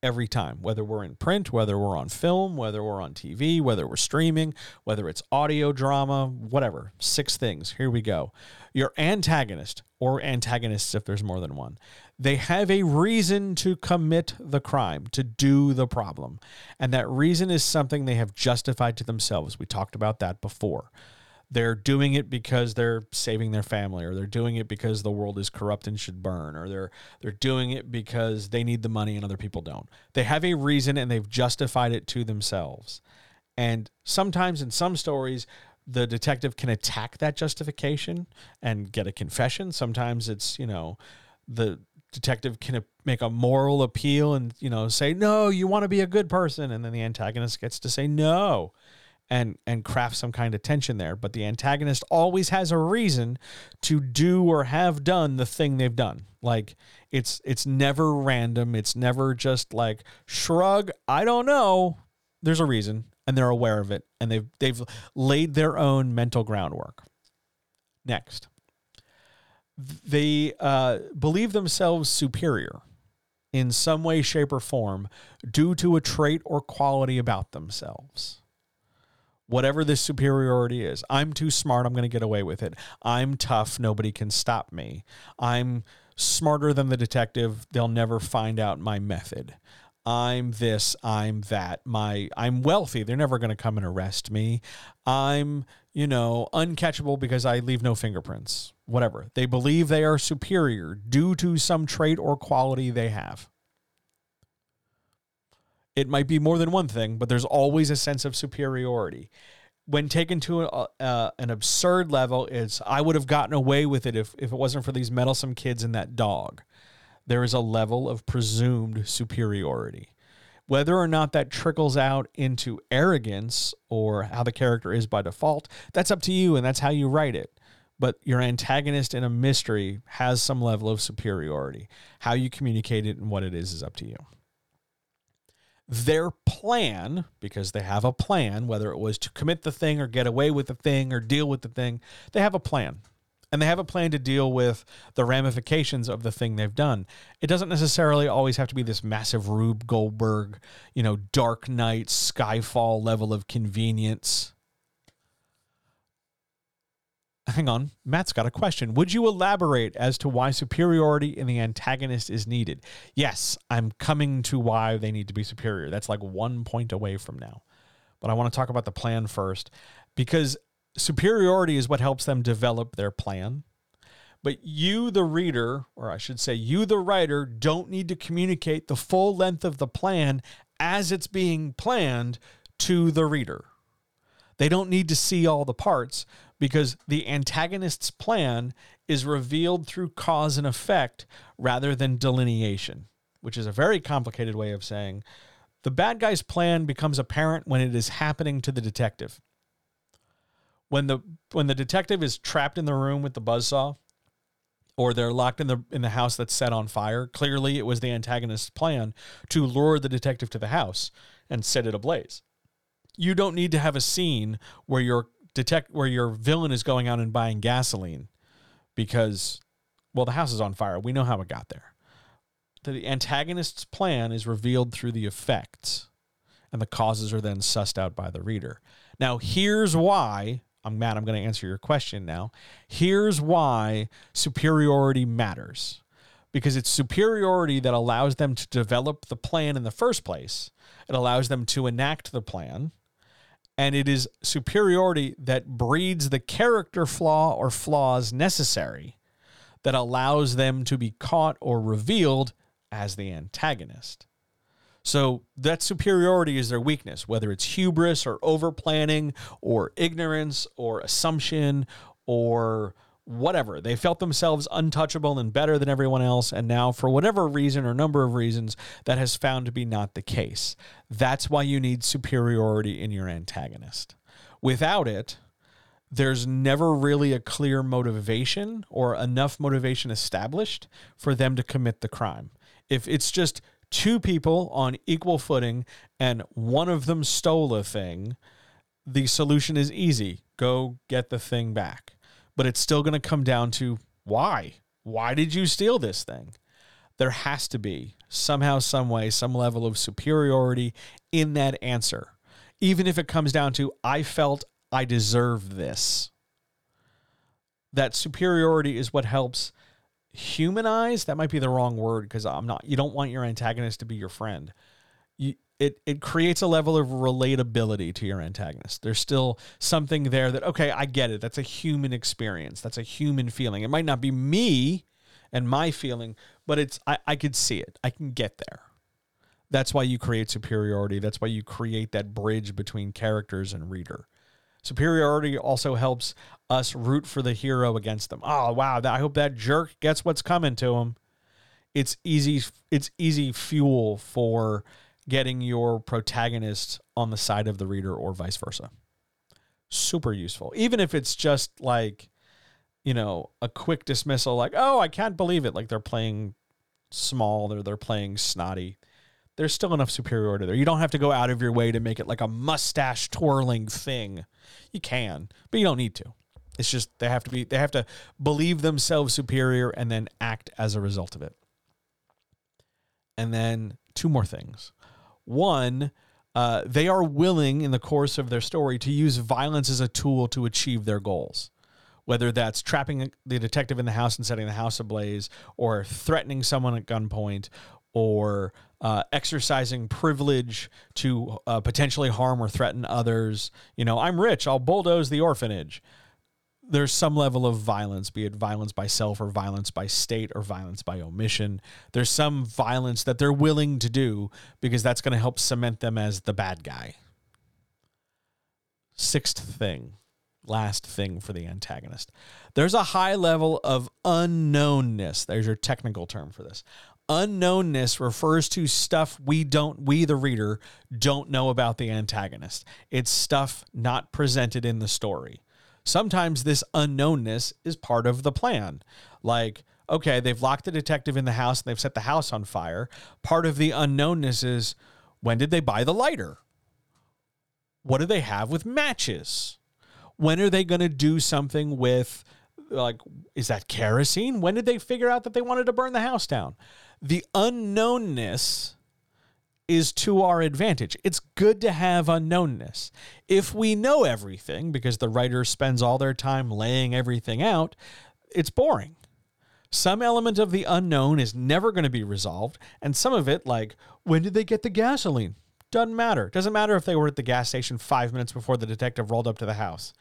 every time, whether we're in print, whether we're on film, whether we're on TV, whether we're streaming, whether it's audio drama, whatever. Six things. Here we go. Your antagonist, or antagonists if there's more than one, they have a reason to commit the crime, to do the problem. And that reason is something they have justified to themselves. We talked about that before they're doing it because they're saving their family or they're doing it because the world is corrupt and should burn or they're they're doing it because they need the money and other people don't. They have a reason and they've justified it to themselves. And sometimes in some stories the detective can attack that justification and get a confession. Sometimes it's, you know, the detective can make a moral appeal and, you know, say, "No, you want to be a good person." And then the antagonist gets to say, "No." And and craft some kind of tension there. But the antagonist always has a reason to do or have done the thing they've done. Like it's it's never random. It's never just like shrug i don't know. There's a reason and they're aware of it and they've they've laid their own mental groundwork. Next. They uh, believe themselves superior in some way shape or form due to a trait or quality about themselves whatever this superiority is. I'm too smart. I'm going to get away with it. I'm tough. Nobody can stop me. I'm smarter than the detective. They'll never find out my method. I'm this, I'm that. My I'm wealthy. They're never going to come and arrest me. I'm, you know, uncatchable because I leave no fingerprints. Whatever. They believe they are superior due to some trait or quality they have. It might be more than one thing, but there's always a sense of superiority. When taken to a, uh, an absurd level, it's I would have gotten away with it if, if it wasn't for these meddlesome kids and that dog. There is a level of presumed superiority. Whether or not that trickles out into arrogance or how the character is by default, that's up to you and that's how you write it but your antagonist in a mystery has some level of superiority. How you communicate it and what it is is up to you their plan, because they have a plan, whether it was to commit the thing or get away with the thing or deal with the thing, they have a plan. And they have a plan to deal with the ramifications of the thing they've done. It doesn't necessarily always have to be this massive Rube Goldberg, you know, Dark Knight, Skyfall level of convenience hang on, Matt's got a question. Would you elaborate as to why superiority in the antagonist is needed? Yes, I'm coming to why they need to be superior. That's like one point away from now. But I want to talk about the plan first because superiority is what helps them develop their plan. But you, the reader, or I should say, you, the writer, don't need to communicate the full length of the plan as it's being planned to the reader. They don't need to see all the parts because the antagonist's plan is revealed through cause and effect rather than delineation, which is a very complicated way of saying the bad guy's plan becomes apparent when it is happening to the detective. When the when the detective is trapped in the room with the buzzsaw or they're locked in the in the house that's set on fire, clearly it was the antagonist's plan to lure the detective to the house and set it ablaze. You don't need to have a scene where you're detect where your villain is going out and buying gasoline because well the house is on fire we know how it got there the antagonist's plan is revealed through the effects and the causes are then sussed out by the reader now here's why i'm mad i'm going to answer your question now here's why superiority matters because it's superiority that allows them to develop the plan in the first place. It allows them to enact the plan. And it is superiority that breeds the character flaw or flaws necessary that allows them to be caught or revealed as the antagonist. So that superiority is their weakness, whether it's hubris or over planning or ignorance or assumption or whatever. They felt themselves untouchable and better than everyone else. And now, for whatever reason or number of reasons, that has found to be not the case. That's why you need superiority in your antagonist. Without it, there's never really a clear motivation or enough motivation established for them to commit the crime. If it's just two people on equal footing and one of them stole a thing, the solution is easy go get the thing back but it's still going to come down to why? Why did you steal this thing? There has to be somehow, some way, some level of superiority in that answer. Even if it comes down to, I felt I deserve this. That superiority is what helps humanize. That might be the wrong word because I'm not, you don't want your antagonist to be your friend. You, it it creates a level of relatability to your antagonist. There's still something there that okay, I get it. That's a human experience. That's a human feeling. It might not be me and my feeling, but it's I, I could see it. I can get there. That's why you create superiority. That's why you create that bridge between characters and reader. Superiority also helps us root for the hero against them. Oh wow, I hope that jerk gets what's coming to him. It's easy it's easy fuel for getting your protagonist on the side of the reader or vice versa. Super useful. Even if it's just like, you know, a quick dismissal, like, oh, I can't believe it. Like they're playing small, they're they're playing snotty. There's still enough superiority there. You don't have to go out of your way to make it like a mustache twirling thing. You can, but you don't need to. It's just they have to be they have to believe themselves superior and then act as a result of it. And then two more things. One, uh, they are willing in the course of their story to use violence as a tool to achieve their goals. Whether that's trapping the detective in the house and setting the house ablaze, or threatening someone at gunpoint, or uh, exercising privilege to uh, potentially harm or threaten others. You know, I'm rich, I'll bulldoze the orphanage there's some level of violence, be it violence by self or violence by state or violence by omission. There's some violence that they're willing to do because that's going to help cement them as the bad guy. Sixth thing, last thing for the antagonist. There's a high level of unknownness. There's your technical term for this. Unknownness refers to stuff we don't, we the reader, don't know about the antagonist. It's stuff not presented in the story sometimes this unknownness is part of the plan. Like, okay, they've locked the detective in the house and they've set the house on fire. Part of the unknownness is when did they buy the lighter? What do they have with matches? When are they going to do something with, like, is that kerosene? When did they figure out that they wanted to burn the house down? The unknownness is to our advantage. It's good to have unknownness. If we know everything, because the writer spends all their time laying everything out, it's boring. Some element of the unknown is never going to be resolved, and some of it, like when did they get the gasoline? Doesn't matter. Doesn't matter if they were at the gas station five minutes before the detective rolled up to the house.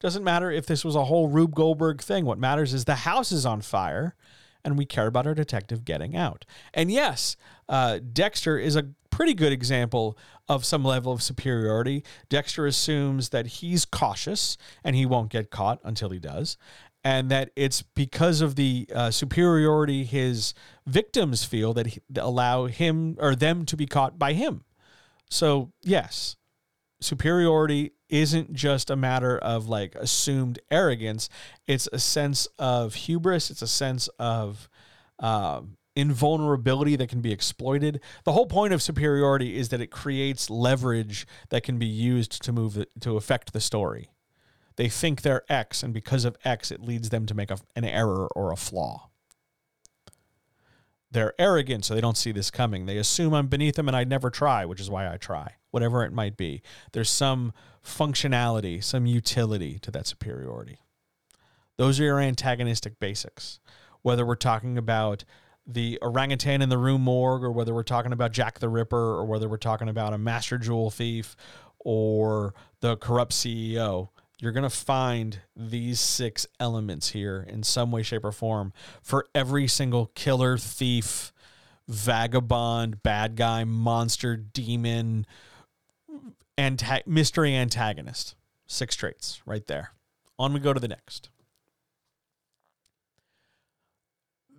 Doesn't matter if this was a whole Rube Goldberg thing. What matters is the house is on fire and we care about our detective getting out. And yes, uh, Dexter is a pretty good example of some level of superiority. Dexter assumes that he's cautious and he won't get caught until he does. And that it's because of the uh, superiority his victims feel that he, allow him or them to be caught by him. So, yes, superiority isn't just a matter of like assumed arrogance. It's a sense of hubris. It's a sense of um, invulnerability that can be exploited. The whole point of superiority is that it creates leverage that can be used to move to affect the story. They think they're X, and because of X, it leads them to make a, an error or a flaw. They're arrogant, so they don't see this coming. They assume I'm beneath them and I'd never try, which is why I try, whatever it might be. There's some functionality, some utility to that superiority. Those are your antagonistic basics. Whether we're talking about the orangutan in the Rue Morgue, or whether we're talking about Jack the Ripper, or whether we're talking about a master jewel thief, or the corrupt CEO, you're going to find these six elements here in some way, shape, or form for every single killer, thief, vagabond, bad guy, monster, demon, anta- mystery antagonist. Six traits right there. On we go to the next.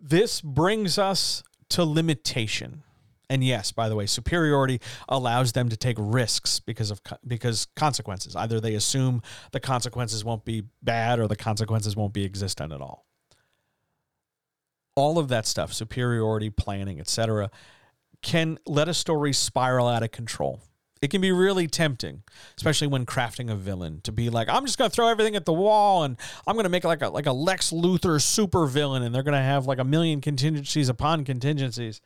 This brings us to limitation. And yes, by the way, superiority allows them to take risks because of because consequences. Either they assume the consequences won't be bad or the consequences won't be existent at all. All of that stuff, superiority, planning, etc., can let a story spiral out of control. It can be really tempting, especially when crafting a villain, to be like, I'm just gonna throw everything at the wall and I'm gonna make like a like a Lex Luthor super villain, and they're gonna have like a million contingencies upon contingencies.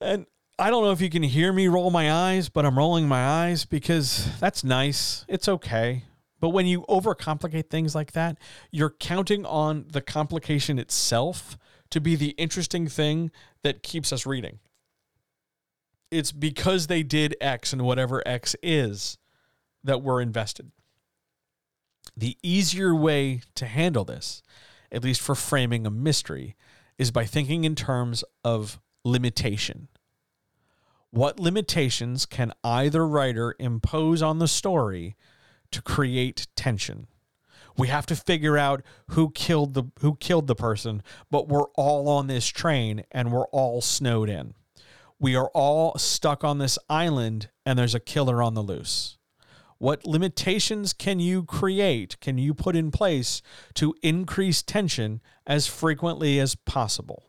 And I don't know if you can hear me roll my eyes, but I'm rolling my eyes because that's nice. It's okay. But when you overcomplicate things like that, you're counting on the complication itself to be the interesting thing that keeps us reading it's because they did X and whatever X is that we're invested. The easier way to handle this, at least for framing a mystery, is by thinking in terms of limitation. What limitations can either writer impose on the story to create tension? We have to figure out who killed the who killed the person, but we're all on this train and we're all snowed in we are all stuck on this island and there's a killer on the loose. What limitations can you create, can you put in place to increase tension as frequently as possible?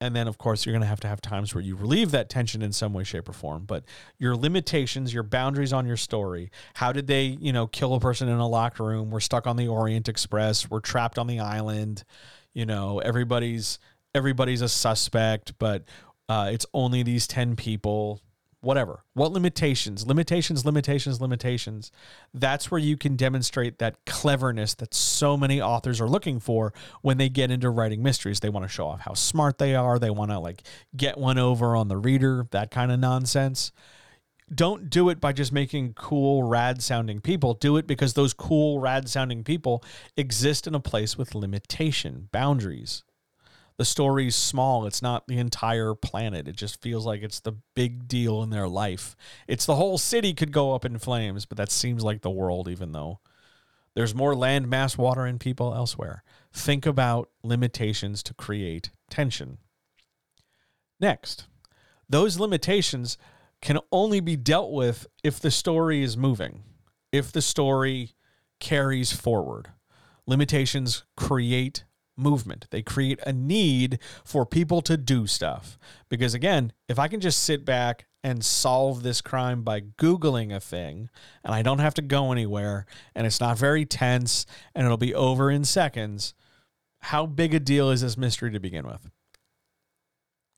And then, of course, you're going to have to have times where you relieve that tension in some way, shape, or form. But your limitations, your boundaries on your story. How did they, you know, kill a person in a locked room? We're stuck on the Orient Express. We're trapped on the island. You know, everybody's everybody's a suspect, but uh, it's only these 10 people whatever. What limitations? Limitations limitations limitations. That's where you can demonstrate that cleverness that so many authors are looking for when they get into writing mysteries. They want to show off how smart they are. They want to like get one over on the reader that kind of nonsense. Don't do it by just making cool rad sounding people. Do it because those cool rad sounding people exist in a place with limitation boundaries the story's small. It's not the entire planet. It just feels like it's the big deal in their life. It's the whole city could go up in flames, but that seems like the world, even though there's more land, mass, water, and people elsewhere. Think about limitations to create tension. Next, those limitations can only be dealt with if the story is moving, if the story carries forward. Limitations create movement. They create a need for people to do stuff. Because again, if I can just sit back and solve this crime by Googling a thing, and I don't have to go anywhere, and it's not very tense, and it'll be over in seconds, how big a deal is this mystery to begin with?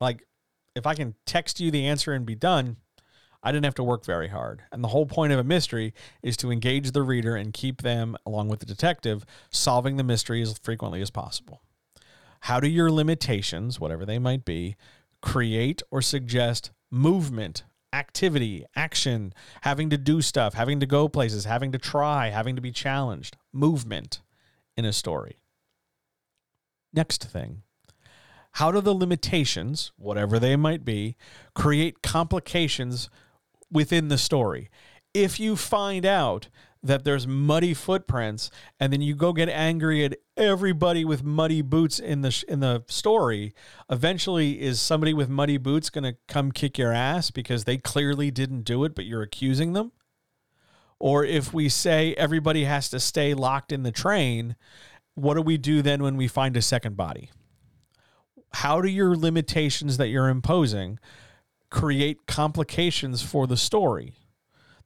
Like, if I can text you the answer and be done, I didn't have to work very hard. And the whole point of a mystery is to engage the reader and keep them, along with the detective, solving the mystery as frequently as possible. How do your limitations, whatever they might be, create or suggest movement, activity, action, having to do stuff, having to go places, having to try, having to be challenged, movement in a story? Next thing how do the limitations, whatever they might be, create complications within the story. If you find out that there's muddy footprints and then you go get angry at everybody with muddy boots in the in the story eventually is somebody with muddy boots going to come kick your ass because they clearly didn't do it but you're accusing them or if we say everybody has to stay locked in the train what do we do then when we find a second body how do your limitations that you're imposing create complications for the story.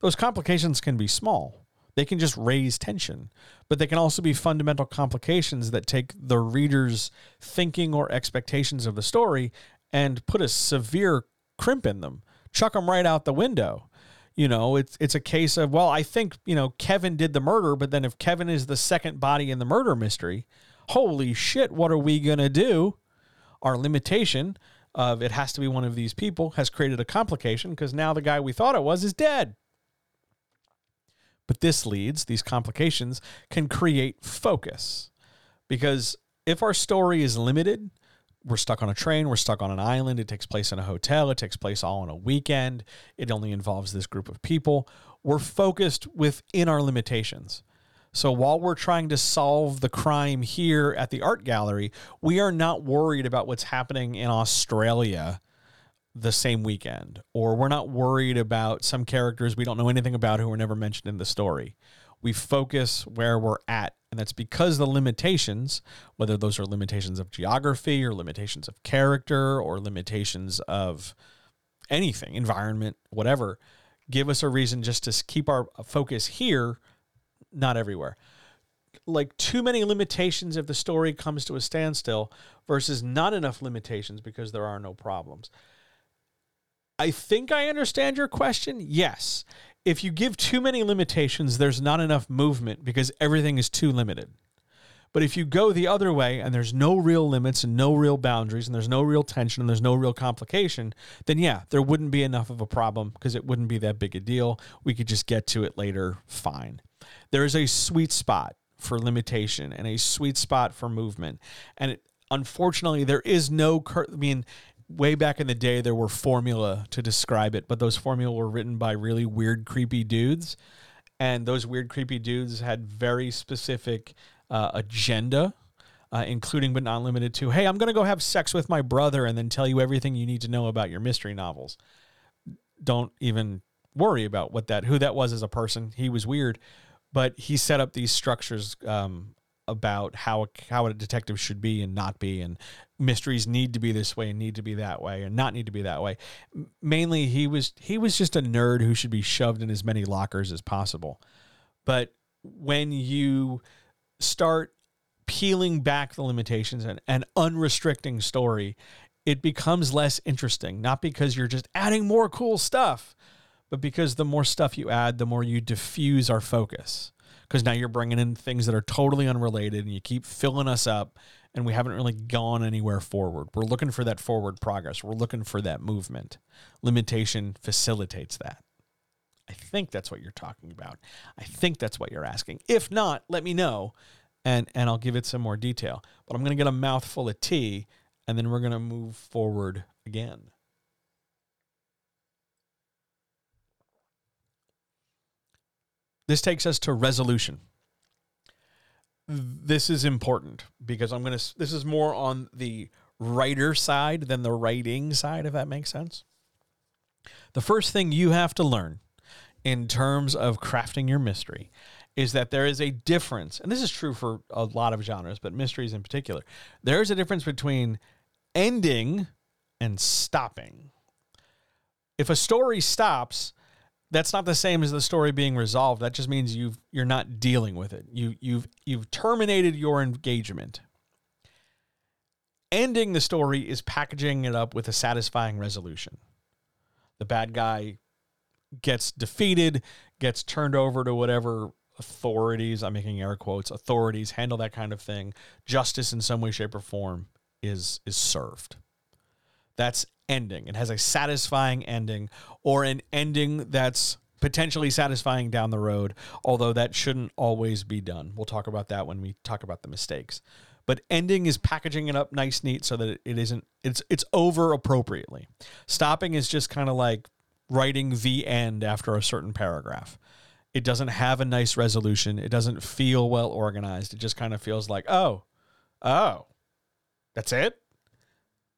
Those complications can be small. They can just raise tension, but they can also be fundamental complications that take the reader's thinking or expectations of the story and put a severe crimp in them, chuck them right out the window. You know, it's it's a case of well, I think you know Kevin did the murder, but then if Kevin is the second body in the murder mystery, holy shit, what are we gonna do? our limitation of it has to be one of these people has created a complication because now the guy we thought it was is dead. But this leads, these complications can create focus. Because if our story is limited, we're stuck on a train, we're stuck on an island, it takes place in a hotel, it takes place all on a weekend, it only involves this group of people. We're focused within our limitations. So while we're trying to solve the crime here at the art gallery, we are not worried about what's happening in Australia the same weekend, or we're not worried about some characters we don't know anything about who were never mentioned in the story. We focus where we're at, and that's because the limitations, whether those are limitations of geography or limitations of character or limitations of anything, environment, whatever, give us a reason just to keep our focus here not everywhere. Like too many limitations if the story comes to a standstill versus not enough limitations because there are no problems. I think I understand your question. Yes. If you give too many limitations, there's not enough movement because everything is too limited. But if you go the other way and there's no real limits and no real boundaries and there's no real tension and there's no real complication, then yeah, there wouldn't be enough of a problem because it wouldn't be that big a deal. We could just get to it later, fine. There is a sweet spot for limitation and a sweet spot for movement. And it, unfortunately, there is no, cur- I mean, way back in the day, there were formula to describe it, but those formula were written by really weird, creepy dudes. And those weird, creepy dudes had very specific uh, agenda uh, including but not limited to, hey, I'm going to go have sex with my brother and then tell you everything you need to know about your mystery novels. Don't even worry about what that who that was as a person. He was weird, but he set up these structures um, about how how a detective should be and not be, and mysteries need to be this way and need to be that way and not need to be that way. Mainly, he was he was just a nerd who should be shoved in as many lockers as possible. But when you start peeling back the limitations and, and unrestricting story, it becomes less interesting. Not because you're just adding more cool stuff, but because the more stuff you add, the more you diffuse our focus. Because now you're bringing in things that are totally unrelated and you keep filling us up, and we haven't really gone anywhere forward. We're looking for that forward progress, we're looking for that movement. Limitation facilitates that. I think that's what you're talking about. I think that's what you're asking. If not, let me know and and I'll give it some more detail. But I'm going to get a mouthful of tea and then we're going to move forward again. This takes us to resolution. This is important because I'm going to, this is more on the writer side than the writing side, if that makes sense. The first thing you have to learn in terms of crafting your mystery is that there is a difference, and this is true for a lot of genres, but mysteries in particular. There is a difference between ending and stopping. If a story stops, that's not the same as the story being resolved. That just means you've you're not dealing with it. You you've you've terminated your engagement. Ending the story is packaging it up with a satisfying resolution. The bad guy gets defeated, gets turned over to whatever authorities, I'm making air quotes, authorities handle that kind of thing. Justice in some way, shape, or form is is served. That's ending. It has a satisfying ending or an ending that's potentially satisfying down the road, although that shouldn't always be done. We'll talk about that when we talk about the mistakes. But ending is packaging it up nice neat so that it isn't it's it's over appropriately. Stopping is just kind of like writing the end after a certain paragraph. It doesn't have a nice resolution. It doesn't feel well organized. It just kind of feels like, "Oh, oh. That's it?"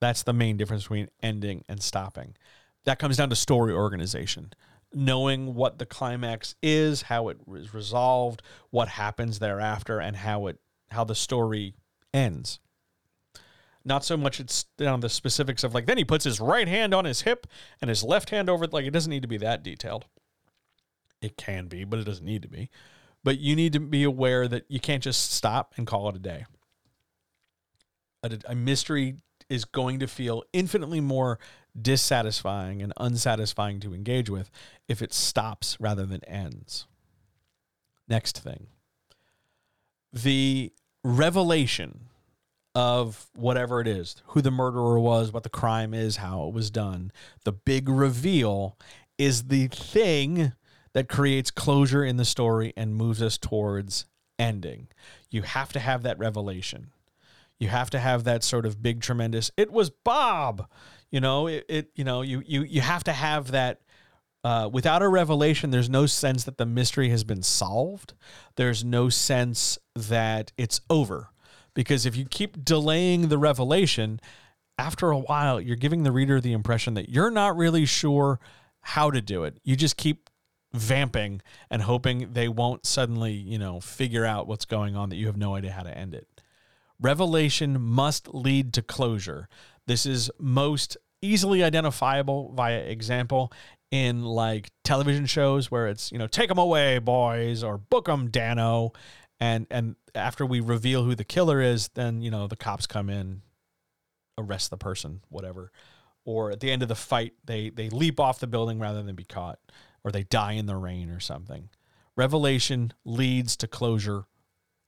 That's the main difference between ending and stopping. That comes down to story organization. Knowing what the climax is, how it is resolved, what happens thereafter, and how it how the story ends. Not so much it's down the specifics of like then he puts his right hand on his hip and his left hand over like it doesn't need to be that detailed. It can be, but it doesn't need to be. But you need to be aware that you can't just stop and call it a day. A, a mystery is going to feel infinitely more dissatisfying and unsatisfying to engage with if it stops rather than ends. Next thing the revelation of whatever it is, who the murderer was, what the crime is, how it was done. The big reveal is the thing that creates closure in the story and moves us towards ending. You have to have that revelation. You have to have that sort of big tremendous it was Bob. You know, it, it you know, you you you have to have that uh, without a revelation, there's no sense that the mystery has been solved. There's no sense that it's over. Because if you keep delaying the revelation, after a while, you're giving the reader the impression that you're not really sure how to do it. You just keep vamping and hoping they won't suddenly, you know, figure out what's going on that you have no idea how to end it. Revelation must lead to closure. This is most easily identifiable via example in like television shows where it's, you know, take them away, boys, or book them, Danno. And, and after we reveal who the killer is, then, you know, the cops come in, arrest the person, whatever. Or at the end of the fight, they, they leap off the building rather than be caught or they die in the rain or something. Revelation leads to closure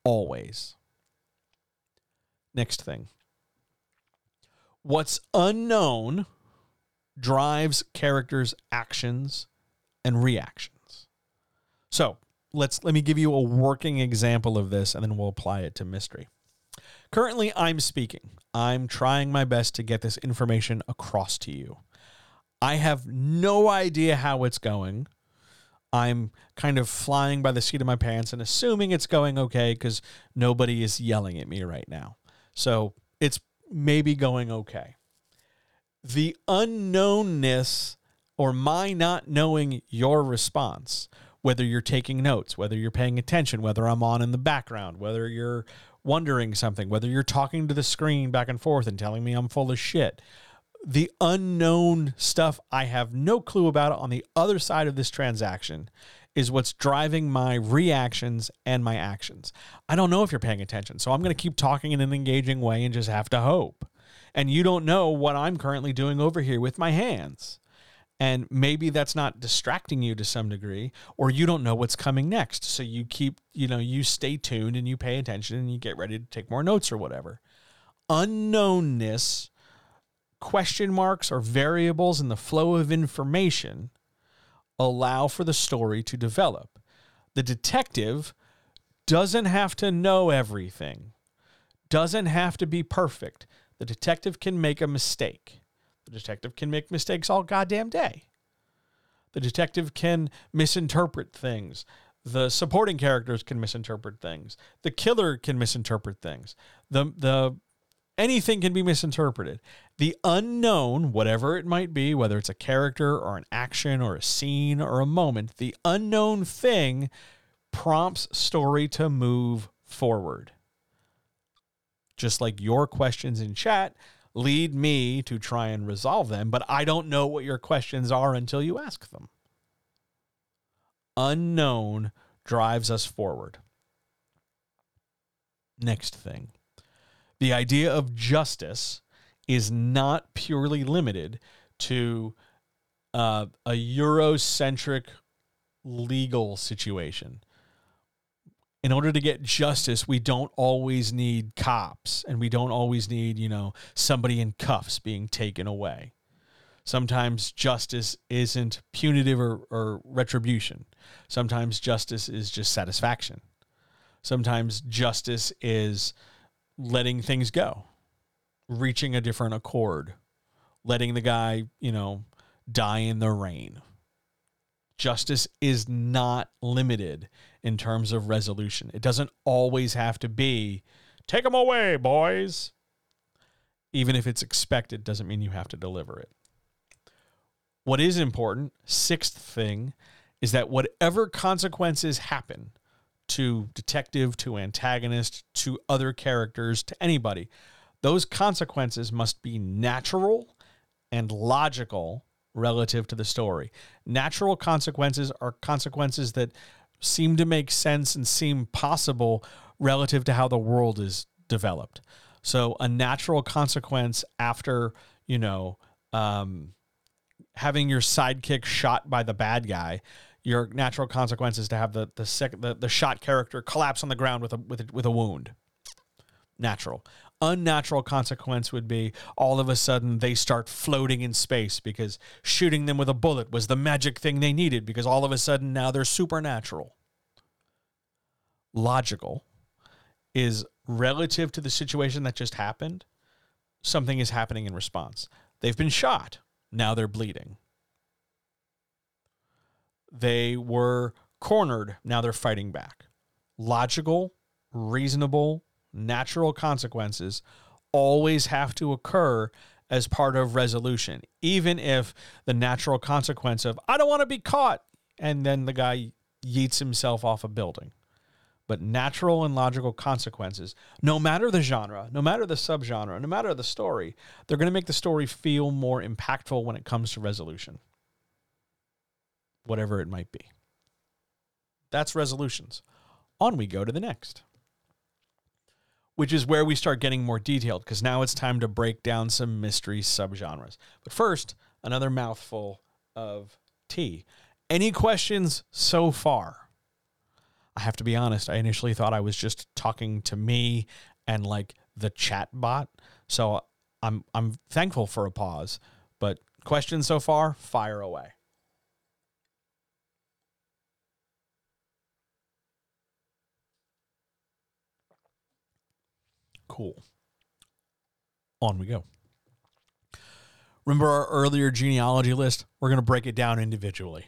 always. Next thing. What's unknown drives characters' actions and reactions. So, let's let me give you a working example of this and then we'll apply it to mystery. Currently, I'm speaking. I'm trying my best to get this information across to you. I have no idea how it's going. I'm kind of flying by the seat of my pants and assuming it's going okay because nobody is yelling at me right now. So it's maybe going okay. The unknownness or my not knowing your response, whether you're taking notes, whether you're paying attention, whether I'm on in the background, whether you're wondering something, whether you're talking to the screen back and forth and telling me I'm full of shit, the unknown stuff I have no clue about on the other side of this transaction is what's driving my reactions and my actions. I don't know if you're paying attention, so I'm going to keep talking in an engaging way and just have to hope. And you don't know what I'm currently doing over here with my hands. And maybe that's not distracting you to some degree, or you don't know what's coming next. So you keep, you know, you stay tuned and you pay attention and you get ready to take more notes or whatever. Unknownness question marks or variables in the flow of information allow for the story to develop. The detective doesn't have to know everything, doesn't have to be perfect. The detective can make a mistake. The detective can make mistakes all goddamn day. The detective can misinterpret things. The supporting characters can misinterpret things. The killer can misinterpret things. The the anything can be misinterpreted. The unknown, whatever it might be, whether it's a character or an action or a scene or a moment, the unknown thing prompts story to move forward. Just like your questions in chat lead me to try and resolve them, but I don't know what your questions are until you ask them. Unknown drives us forward. Next thing the idea of justice is not purely limited to uh, a Eurocentric legal situation. In order to get justice, we don't always need cops and we don't always need, you know, somebody in cuffs being taken away. Sometimes justice isn't punitive or, or retribution. Sometimes justice is just satisfaction. Sometimes justice is letting things go, reaching a different accord, letting the guy, you know, die in the rain. Justice is not limited in terms of resolution. It doesn't always have to be, take them away, boys. Even if it's expected, doesn't mean you have to deliver it. What is important, sixth thing, is that whatever consequences happen, to detective, to antagonist, to other characters, to anybody. Those consequences must be natural and logical relative to the story. Natural consequences are consequences that seem to make sense and seem possible relative to how the world is developed. So, a natural consequence after, you know, um, having your sidekick shot by the bad guy your natural consequence is to have the the, sec, the the shot character collapse on the ground with a with a, with a wound. Natural. Unnatural consequence would be all of a sudden they start floating in space because shooting them with a bullet was the magic thing they needed because all of a sudden now they're supernatural. Logical is relative to the situation that just happened, something is happening in response. They've been shot, now they're bleeding. They were cornered, now they're fighting back. Logical, reasonable, natural consequences always have to occur as part of resolution, even if the natural consequence of, I don't want to be caught, and then the guy yeets himself off a building. But natural and logical consequences, no matter the genre, no matter the subgenre, no matter the story, they're going to make the story feel more impactful when it comes to resolution, whatever it might be. That's resolutions. On we go to the next which is where we start getting more detailed because now it's time to break down some mystery subgenres. But first, another mouthful of tea. Any questions so far? I have to be honest, I initially thought I was just talking to me and like the chat bot. So I'm I'm thankful for a pause, but questions so far, fire away. Cool. On we go. Remember our earlier genealogy list? We're going to break it down individually.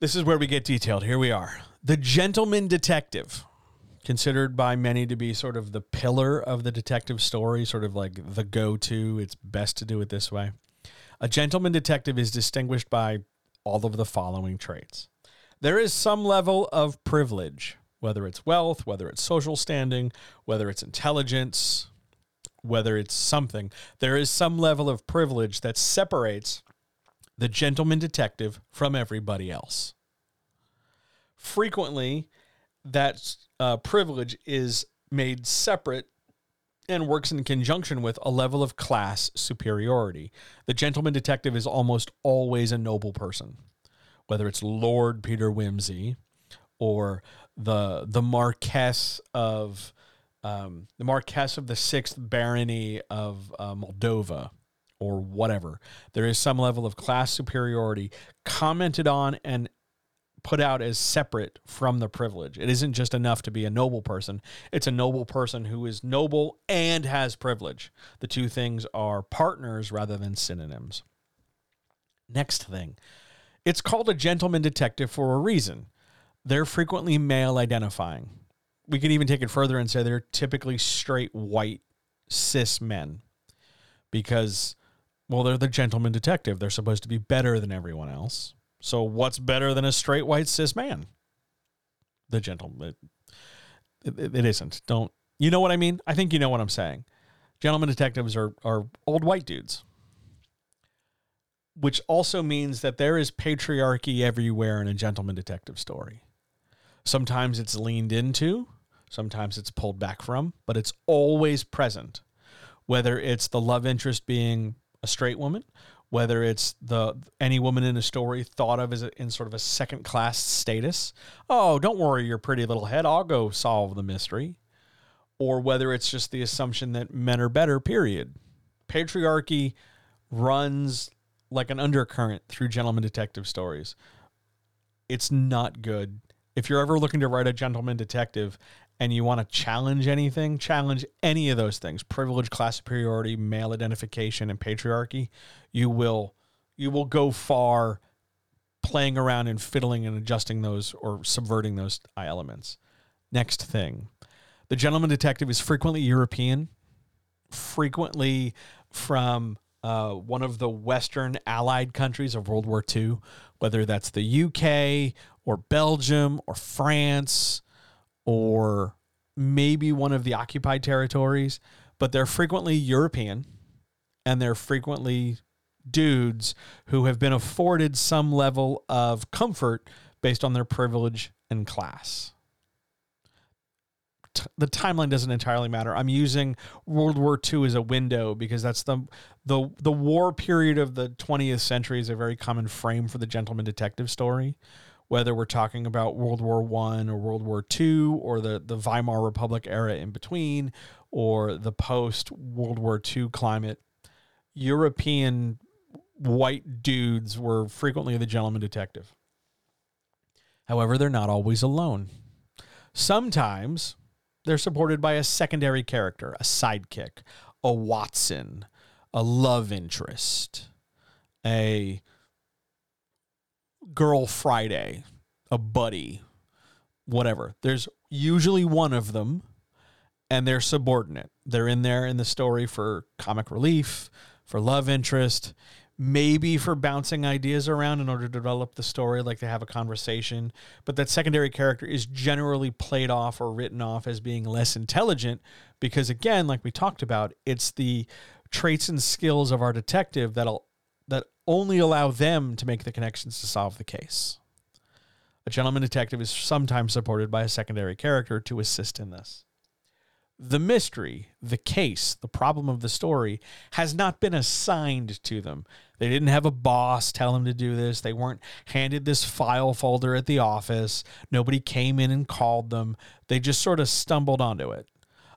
This is where we get detailed. Here we are. The gentleman detective, considered by many to be sort of the pillar of the detective story, sort of like the go to. It's best to do it this way. A gentleman detective is distinguished by all of the following traits there is some level of privilege whether it's wealth, whether it's social standing, whether it's intelligence, whether it's something, there is some level of privilege that separates the gentleman detective from everybody else. Frequently, that uh, privilege is made separate and works in conjunction with a level of class superiority. The gentleman detective is almost always a noble person, whether it's Lord Peter Wimsey or the the Marquess of um, the Marquess of the Sixth Barony of uh, Moldova or whatever. There is some level of class superiority commented on and put out as separate from the privilege. It isn't just enough to be a noble person. It's a noble person who is noble and has privilege. The two things are partners rather than synonyms. Next thing. It's called a gentleman detective for a reason they're frequently male identifying. We could even take it further and say they're typically straight white cis men because, well, they're the gentleman detective. They're supposed to be better than everyone else. So, what's better than a straight white cis man? The gentleman. It, it, it isn't. Don't. You know what I mean? I think you know what I'm saying. Gentlemen detectives are, are old white dudes which also means that there is patriarchy everywhere in a gentleman detective story. Sometimes it's leaned into, sometimes it's pulled back from, but it's always present. Whether it's the love interest being a straight woman, whether it's the any woman in a story thought of as a, in sort of a second class status. Oh, don't worry your pretty little head, I'll go solve the mystery. Or whether it's just the assumption that men are better, period. Patriarchy runs like an undercurrent through gentleman detective stories. It's not good if you're ever looking to write a gentleman detective and you want to challenge anything, challenge any of those things, privilege, class superiority, male identification, and patriarchy, you will you will go far playing around and fiddling and adjusting those or subverting those elements. Next thing. The gentleman detective is frequently European, frequently from uh, one of the Western Allied countries of World War II, whether that's the UK or Belgium or France or maybe one of the occupied territories, but they're frequently European and they're frequently dudes who have been afforded some level of comfort based on their privilege and class t- the timeline doesn't entirely matter. I'm using World War II as a window because that's the the the war period of the 20th century is a very common frame for the gentleman detective story, whether we're talking about World War One or World War Two or the, the Weimar Republic era in between or the post World War II climate, European white dudes were frequently the gentleman detective. However, they're not always alone. Sometimes they're supported by a secondary character, a sidekick, a Watson, a love interest, a girl Friday, a buddy, whatever. There's usually one of them and they're subordinate. They're in there in the story for comic relief, for love interest, maybe for bouncing ideas around in order to develop the story, like to have a conversation. But that secondary character is generally played off or written off as being less intelligent because, again, like we talked about, it's the traits and skills of our detective that'll that only allow them to make the connections to solve the case. A gentleman detective is sometimes supported by a secondary character to assist in this the mystery, the case, the problem of the story has not been assigned to them. They didn't have a boss tell them to do this. They weren't handed this file folder at the office. Nobody came in and called them. They just sort of stumbled onto it.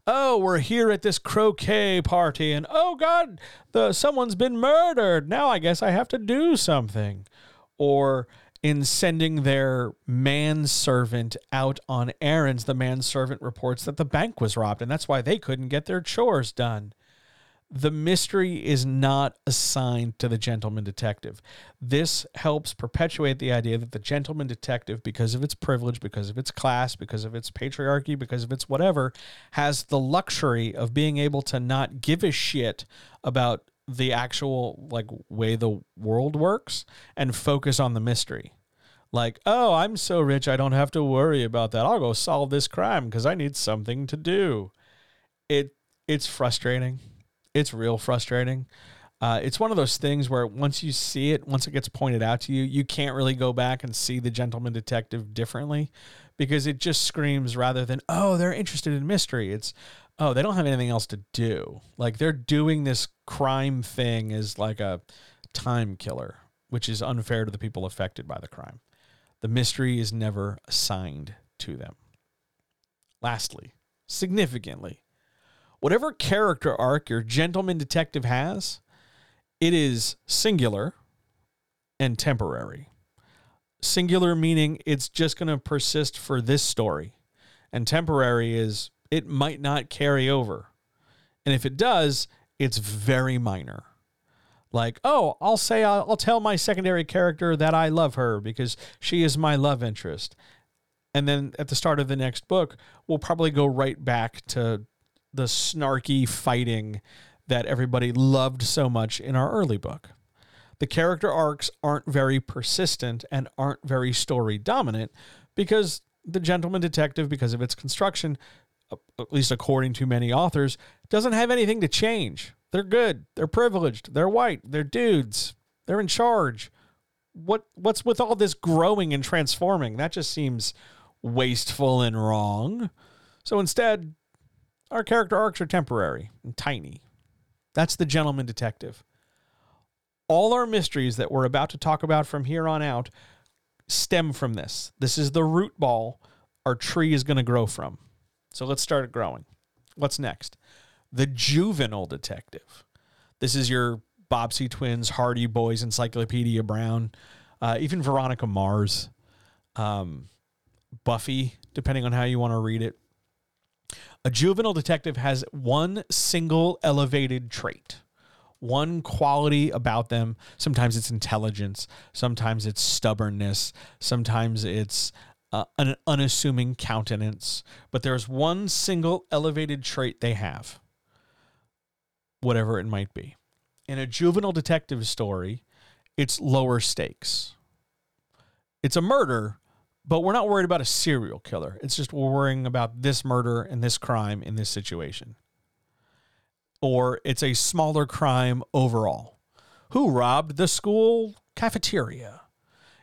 Oh, we're here at this croquet party and oh god, the someone's been murdered. Now I guess I have to do something. Or in sending their manservant out on errands, the manservant reports that the bank was robbed, and that's why they couldn't get their chores done. The mystery is not assigned to the gentleman detective. This helps perpetuate the idea that the gentleman detective, because of its privilege, because of its class, because of its patriarchy, because of its whatever, has the luxury of being able to not give a shit about the actual like way the world works and focus on the mystery. Like, oh, I'm so rich I don't have to worry about that. I'll go solve this crime because I need something to do. It it's frustrating. It's real frustrating. Uh, it's one of those things where once you see it, once it gets pointed out to you, you can't really go back and see the gentleman detective differently because it just screams rather than, oh, they're interested in mystery. It's, oh, they don't have anything else to do. Like they're doing this crime thing as like a time killer, which is unfair to the people affected by the crime. The mystery is never assigned to them. Lastly, significantly, whatever character arc your gentleman detective has, it is singular and temporary. Singular meaning it's just going to persist for this story, and temporary is it might not carry over. And if it does, it's very minor. Like, oh, I'll say, I'll, I'll, tell my secondary character that I love her because she is my love interest. And then at the start of the next book, we'll probably go right back to the snarky fighting that everybody loved so much in our early book. The character arcs aren't very persistent and aren't very story dominant because the gentleman detective, because of its construction, at least according to many authors, doesn't have anything to change. They're good. They're privileged. They're white. They're dudes. They're in charge. What what's with all this growing and transforming? That just seems wasteful and wrong. So instead, our character arcs are temporary and tiny. That's the gentleman detective. All our mysteries that we're about to talk about from here on out stem from this. This is the root ball our tree is going to grow from. So let's start it growing. What's next? The juvenile detective. This is your Bobbsey twins, Hardy Boys, Encyclopedia Brown, uh, even Veronica Mars, um, Buffy, depending on how you want to read it. A juvenile detective has one single elevated trait, one quality about them. Sometimes it's intelligence, sometimes it's stubbornness, sometimes it's uh, an unassuming countenance, but there's one single elevated trait they have, whatever it might be. In a juvenile detective story, it's lower stakes. It's a murder, but we're not worried about a serial killer. It's just we're worrying about this murder and this crime in this situation. Or it's a smaller crime overall. Who robbed the school cafeteria?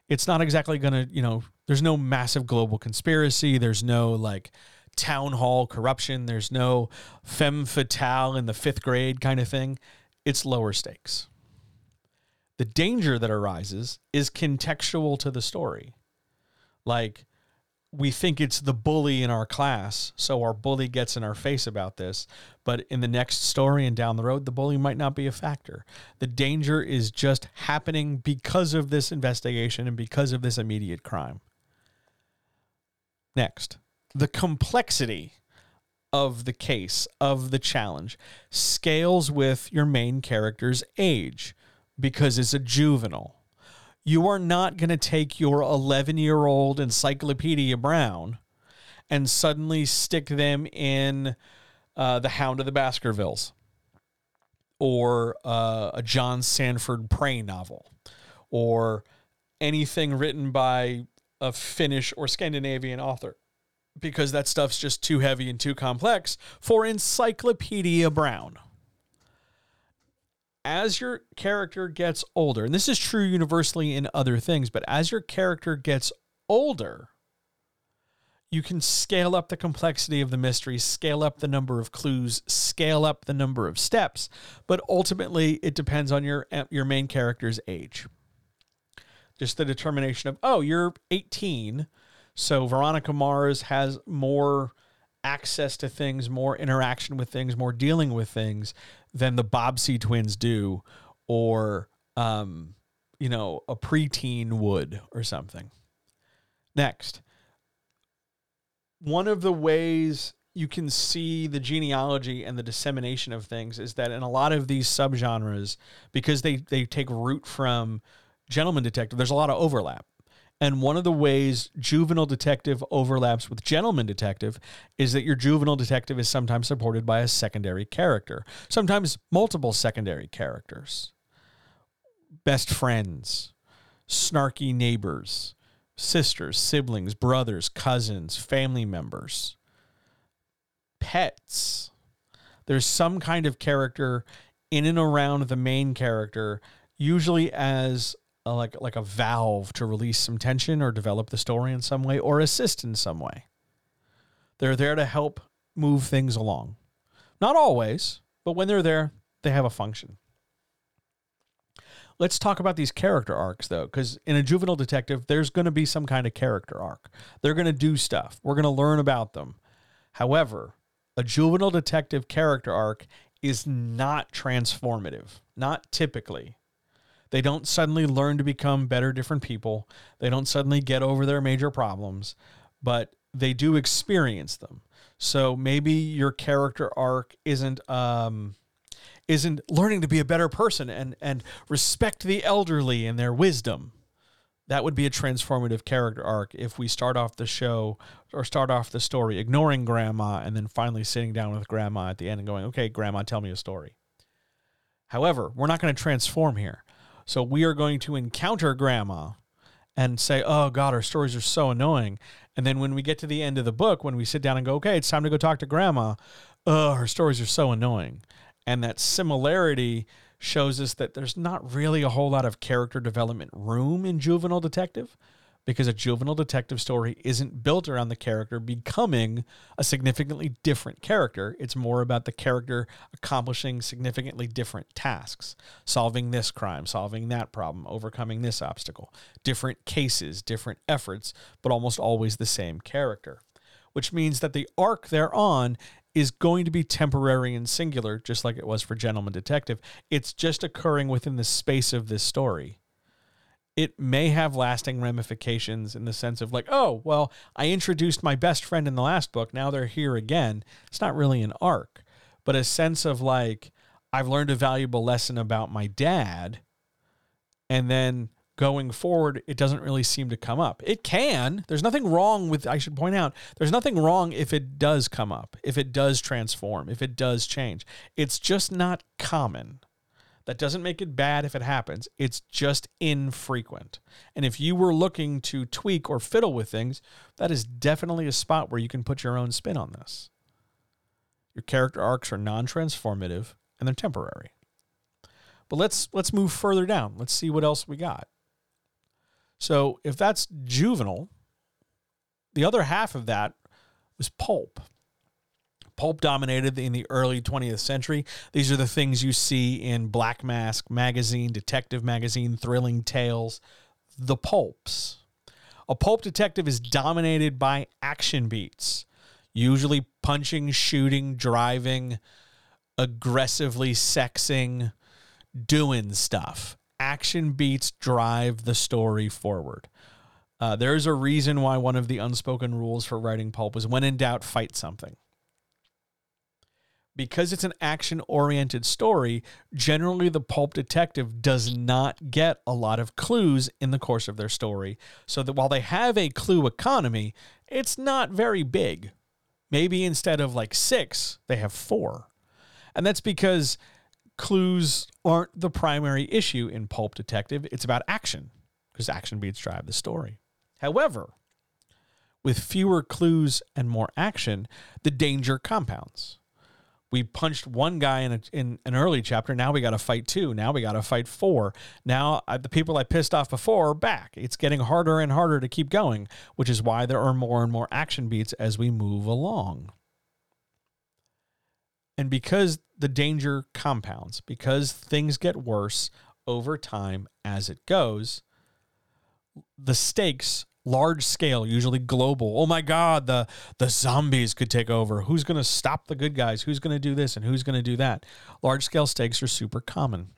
It's not exactly going to, you know, there's no massive global conspiracy. There's no like town hall corruption. There's no femme fatale in the fifth grade kind of thing. It's lower stakes. The danger that arises is contextual to the story. Like, we think it's the bully in our class, so our bully gets in our face about this. But in the next story and down the road, the bully might not be a factor. The danger is just happening because of this investigation and because of this immediate crime. Next, the complexity of the case, of the challenge, scales with your main character's age because it's a juvenile you are not going to take your 11 year old Encyclopedia Brown and suddenly stick them in uh, The Hound of the Baskervilles or uh, a John Sandford Prey novel or anything written by a Finnish or Scandinavian author because that stuff's just too heavy and too complex for Encyclopedia Brown as your character gets older, and this is true universally in other things, but as your character gets older, you can scale up the complexity of the mystery, scale up the number of clues, scale up the number of steps, but ultimately it depends on your eh, your main character's age. Just the determination of, oh, you're 18, so Veronica Mars has more access to things, more interaction with things, more dealing with things than the Bobbsey twins do, or um, you know, a preteen would or something. Next, one of the ways you can see the genealogy and the dissemination of things is that in a lot of these subgenres, because they they take root from gentleman detective, there's a lot of overlap. And one of the ways juvenile detective overlaps with gentleman detective is that your juvenile detective is sometimes supported by a secondary character, sometimes multiple secondary characters. Best friends, snarky neighbors, sisters, siblings, brothers, cousins, family members, pets. There's some kind of character in and around the main character, usually as like like a valve to release some tension or develop the story in some way or assist in some way. They're there to help move things along. Not always, but when they're there, they have a function. Let's talk about these character arcs though, because in a juvenile detective, there's going to be some kind of character arc. They're going to do stuff. We're going to learn about them. However, a juvenile detective character arc is not transformative, not typically. They don't suddenly learn to become better, different people. They don't suddenly get over their major problems, but they do experience them. So maybe your character arc isn't um, isn't learning to be a better person and and respect the elderly and their wisdom. That would be a transformative character arc if we start off the show or start off the story ignoring grandma and then finally sitting down with grandma at the end and going, "Okay, grandma, tell me a story." However, we're not going to transform here. So we are going to encounter grandma and say, oh God, our stories are so annoying. And then when we get to the end of the book, when we sit down and go, okay, it's time to go talk to grandma, oh, her stories are so annoying. And that similarity shows us that there's not really a whole lot of character development room in Juvenile Detective because a juvenile detective story isn't built around the character becoming a significantly different character. It's more about the character accomplishing significantly different tasks, solving this crime, solving that problem, overcoming this obstacle, different cases, different efforts, but almost always the same character. Which means that the arc they're on is going to be temporary and singular, just like it was for Gentleman Detective. It's just occurring within the space of this story it may have lasting ramifications in the sense of like, oh, well, I introduced my best friend in the last book. Now they're here again. It's not really an arc, but a sense of like, I've learned a valuable lesson about my dad. And then going forward, it doesn't really seem to come up. It can. There's nothing wrong with, I should point out, there's nothing wrong if it does come up, if it does transform, if it does change. It's just not common. That doesn't make it bad if it happens. It's just infrequent. And if you were looking to tweak or fiddle with things, that is definitely a spot where you can put your own spin on this. Your character arcs are non-transformative and they're temporary. But let's let's move further down. Let's see what else we got. So, if that's juvenile, the other half of that was pulp pulp dominated in the early 20th century. These are the things you see in Black Mask magazine, Detective magazine, Thrilling Tales, the pulps. A pulp detective is dominated by action beats, usually punching, shooting, driving, aggressively sexing, doing stuff. Action beats drive the story forward. Uh, there's a reason why one of the unspoken rules for writing pulp is when in doubt, fight something. Because it's an action oriented story, generally the pulp detective does not get a lot of clues in the course of their story. So that while they have a clue economy, it's not very big. Maybe instead of like six, they have four. And that's because clues aren't the primary issue in Pulp Detective. It's about action, because action beats drive the story. However, with fewer clues and more action, the danger compounds. We punched one guy in, a, in an early chapter. Now we got to fight two. Now we got to fight four. Now I, the people I pissed off before are back. It's getting harder and harder to keep going, which is why there are more and more action beats as we move along. And because the danger compounds, because things get worse over time as it goes, the stakes large scale usually global. Oh my god the the zombies could take over. Who's going to stop the good guys? Who's going to do this and who's going to do that? Large scale stakes are super common.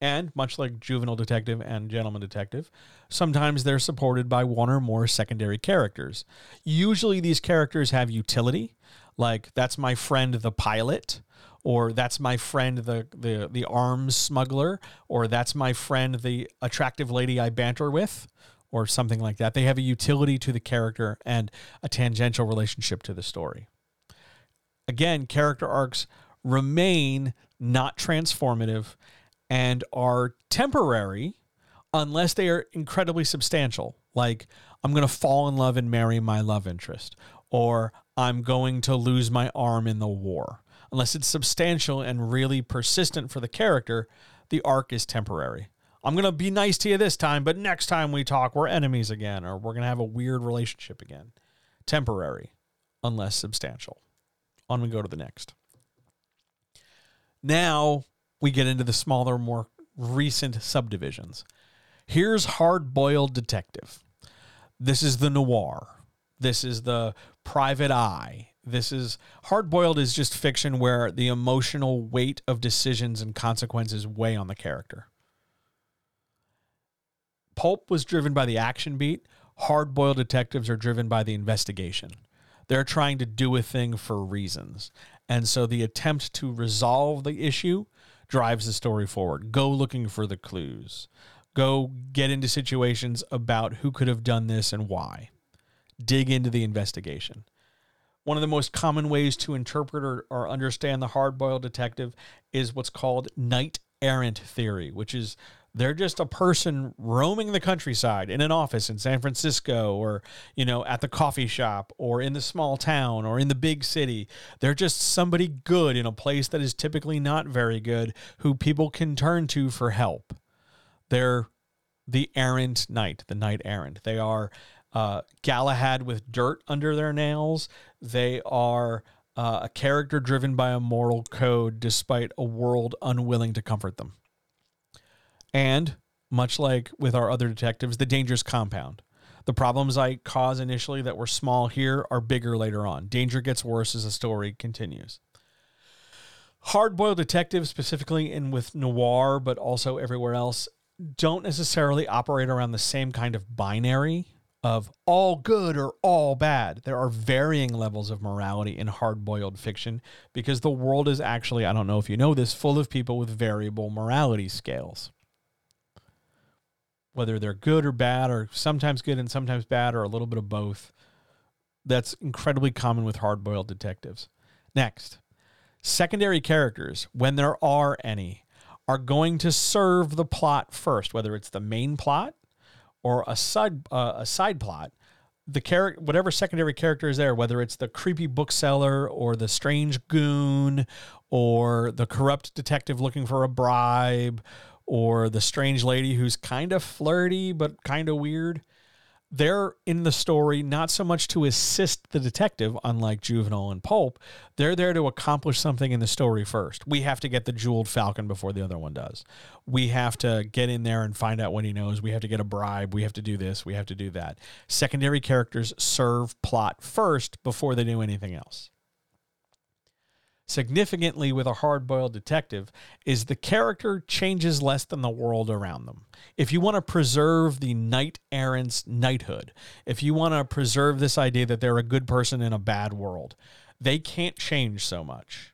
And much like juvenile detective and gentleman detective sometimes they're supported by one or more secondary characters. Usually these characters have utility like that's my friend the pilot or that's my friend the the the arms smuggler or that's my friend the attractive lady I banter with or something like that. They have a utility to the character and a tangential relationship to the story. Again, character arcs remain not transformative and are temporary unless they are incredibly substantial. Like, I'm going to fall in love and marry my love interest, or I'm going to lose my arm in the war. Unless it's substantial and really persistent for the character, the arc is temporary. I'm going to be nice to you this time, but next time we talk, we're enemies again, or we're going to have a weird relationship again. Temporary, unless substantial. On we go to the next. Now we get into the smaller, more recent subdivisions. Here's Hard Boiled Detective. This is the noir. This is the private eye. This is hard boiled is just fiction where the emotional weight of decisions and consequences weigh on the character. Pulp was driven by the action beat. Hard boiled detectives are driven by the investigation. They're trying to do a thing for reasons. And so the attempt to resolve the issue drives the story forward. Go looking for the clues. Go get into situations about who could have done this and why. Dig into the investigation. One of the most common ways to interpret or, or understand the hard boiled detective is what's called knight errant theory, which is they're just a person roaming the countryside in an office in San Francisco or, you know, at the coffee shop or in the small town or in the big city. They're just somebody good in a place that is typically not very good who people can turn to for help. They're the errant knight, the knight errant. They are uh, Galahad with dirt under their nails. They are uh, a character driven by a moral code despite a world unwilling to comfort them. And much like with our other detectives, the dangers compound. The problems I cause initially that were small here are bigger later on. Danger gets worse as the story continues. Hard boiled detectives, specifically in with noir, but also everywhere else, don't necessarily operate around the same kind of binary of all good or all bad. There are varying levels of morality in hard boiled fiction because the world is actually, I don't know if you know this, full of people with variable morality scales whether they're good or bad, or sometimes good and sometimes bad, or a little bit of both. That's incredibly common with hard boiled detectives. Next, secondary characters, when there are any, are going to serve the plot first, whether it's the main plot or a side uh, a side plot. The character, whatever secondary character is there, whether it's the creepy bookseller or the strange goon or the corrupt detective looking for a bribe or the strange lady who's kind of flirty but kind of weird. they're in the story not so much to assist the detective, unlike Juvenile and Pulp. They're there to accomplish something in the story first. We have to get the jeweled falcon before the other one does. We have to get in there and find out what he knows. We have to get a bribe. We have to do this. We have to do that. Secondary characters serve plot first before they do anything else significantly with a hard boiled detective is the character changes less than the world around them. If you want to preserve the knight errant's knighthood, if you want to preserve this idea that they're a good person in a bad world, they can't change so much.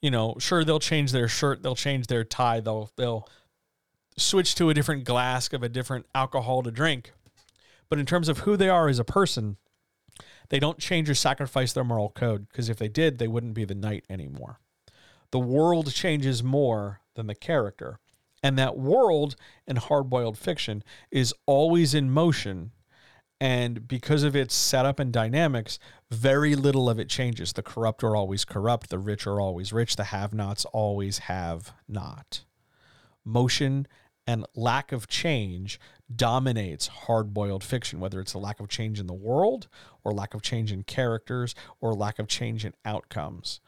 You know, sure they'll change their shirt, they'll change their tie, they'll they'll switch to a different glass of a different alcohol to drink. But in terms of who they are as a person, they don't change or sacrifice their moral code because if they did, they wouldn't be the knight anymore. The world changes more than the character. And that world in hard boiled fiction is always in motion. And because of its setup and dynamics, very little of it changes. The corrupt are always corrupt, the rich are always rich, the have nots always have not. Motion and lack of change dominates hard boiled fiction, whether it's a lack of change in the world or lack of change in characters or lack of change in outcomes.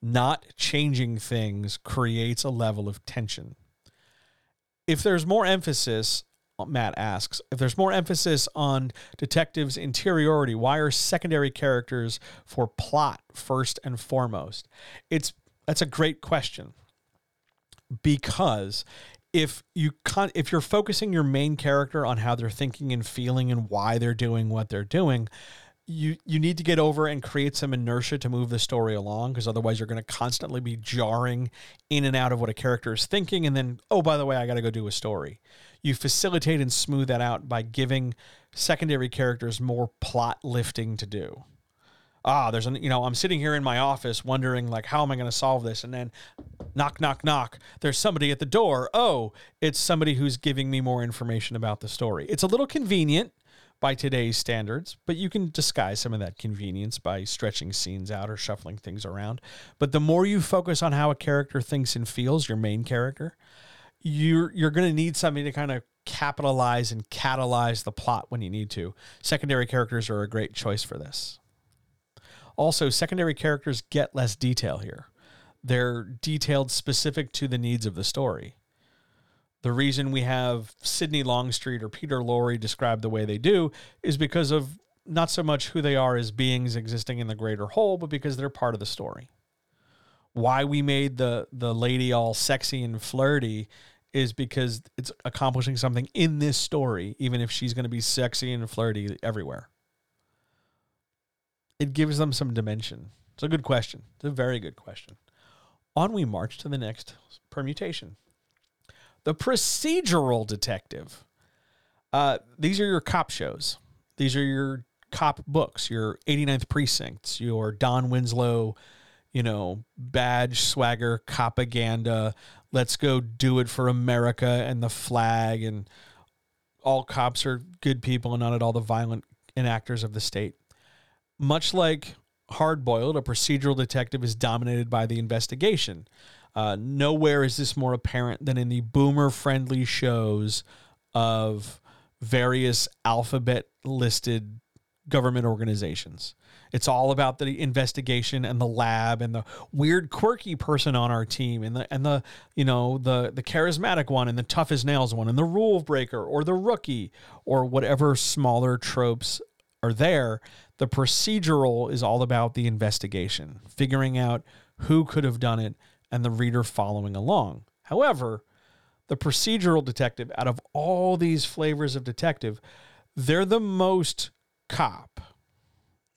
Not changing things creates a level of tension. If there's more emphasis, Matt asks, if there's more emphasis on detectives' interiority, why are secondary characters for plot first and foremost? It's that's a great question because if you con- if you're focusing your main character on how they're thinking and feeling and why they're doing what they're doing, you you need to get over and create some inertia to move the story along because otherwise you're going to constantly be jarring in and out of what a character is thinking and then oh by the way I got to go do a story. You facilitate and smooth that out by giving secondary characters more plot lifting to do ah, there's an, you know, I'm sitting here in my office wondering, like, how am I going to solve this? And then knock, knock, knock. There's somebody at the door. Oh, it's somebody who's giving me more information about the story. It's a little convenient by today's standards, but you can disguise some of that convenience by stretching scenes out or shuffling things around. But the more you focus on how a character thinks and feels, your main character, you're you're going to need something to kind of capitalize and catalyze the plot when you need to. Secondary characters are a great choice for this. Also, secondary characters get less detail here. They're detailed specific to the needs of the story. The reason we have Sidney Longstreet or Peter Lorre described the way they do is because of not so much who they are as beings existing in the greater whole, but because they're part of the story. Why we made the the lady all sexy and flirty is because it's accomplishing something in this story, even if she's going to be sexy and flirty everywhere it gives them some dimension. It's a good question. It's a very good question. On we march to the next permutation. The procedural detective. Uh, these are your cop shows. These are your cop books, your 89th precincts, your Don Winslow, you know, badge swagger, propaganda. Let's go do it for America and the flag. And all cops are good people and not at all the violent enactors of the state much like Hard Boiled, a procedural detective is dominated by the investigation. Uh, nowhere is this more apparent than in the boomer friendly shows of various alphabet listed government organizations. It's all about the investigation and the lab and the weird quirky person on our team and the and the you know the the charismatic one and the tough as nails one and the rule breaker or the rookie or whatever smaller tropes are there the procedural is all about the investigation, figuring out who could have done it and the reader following along. However, the procedural detective, out of all these flavors of detective, they're the most cop.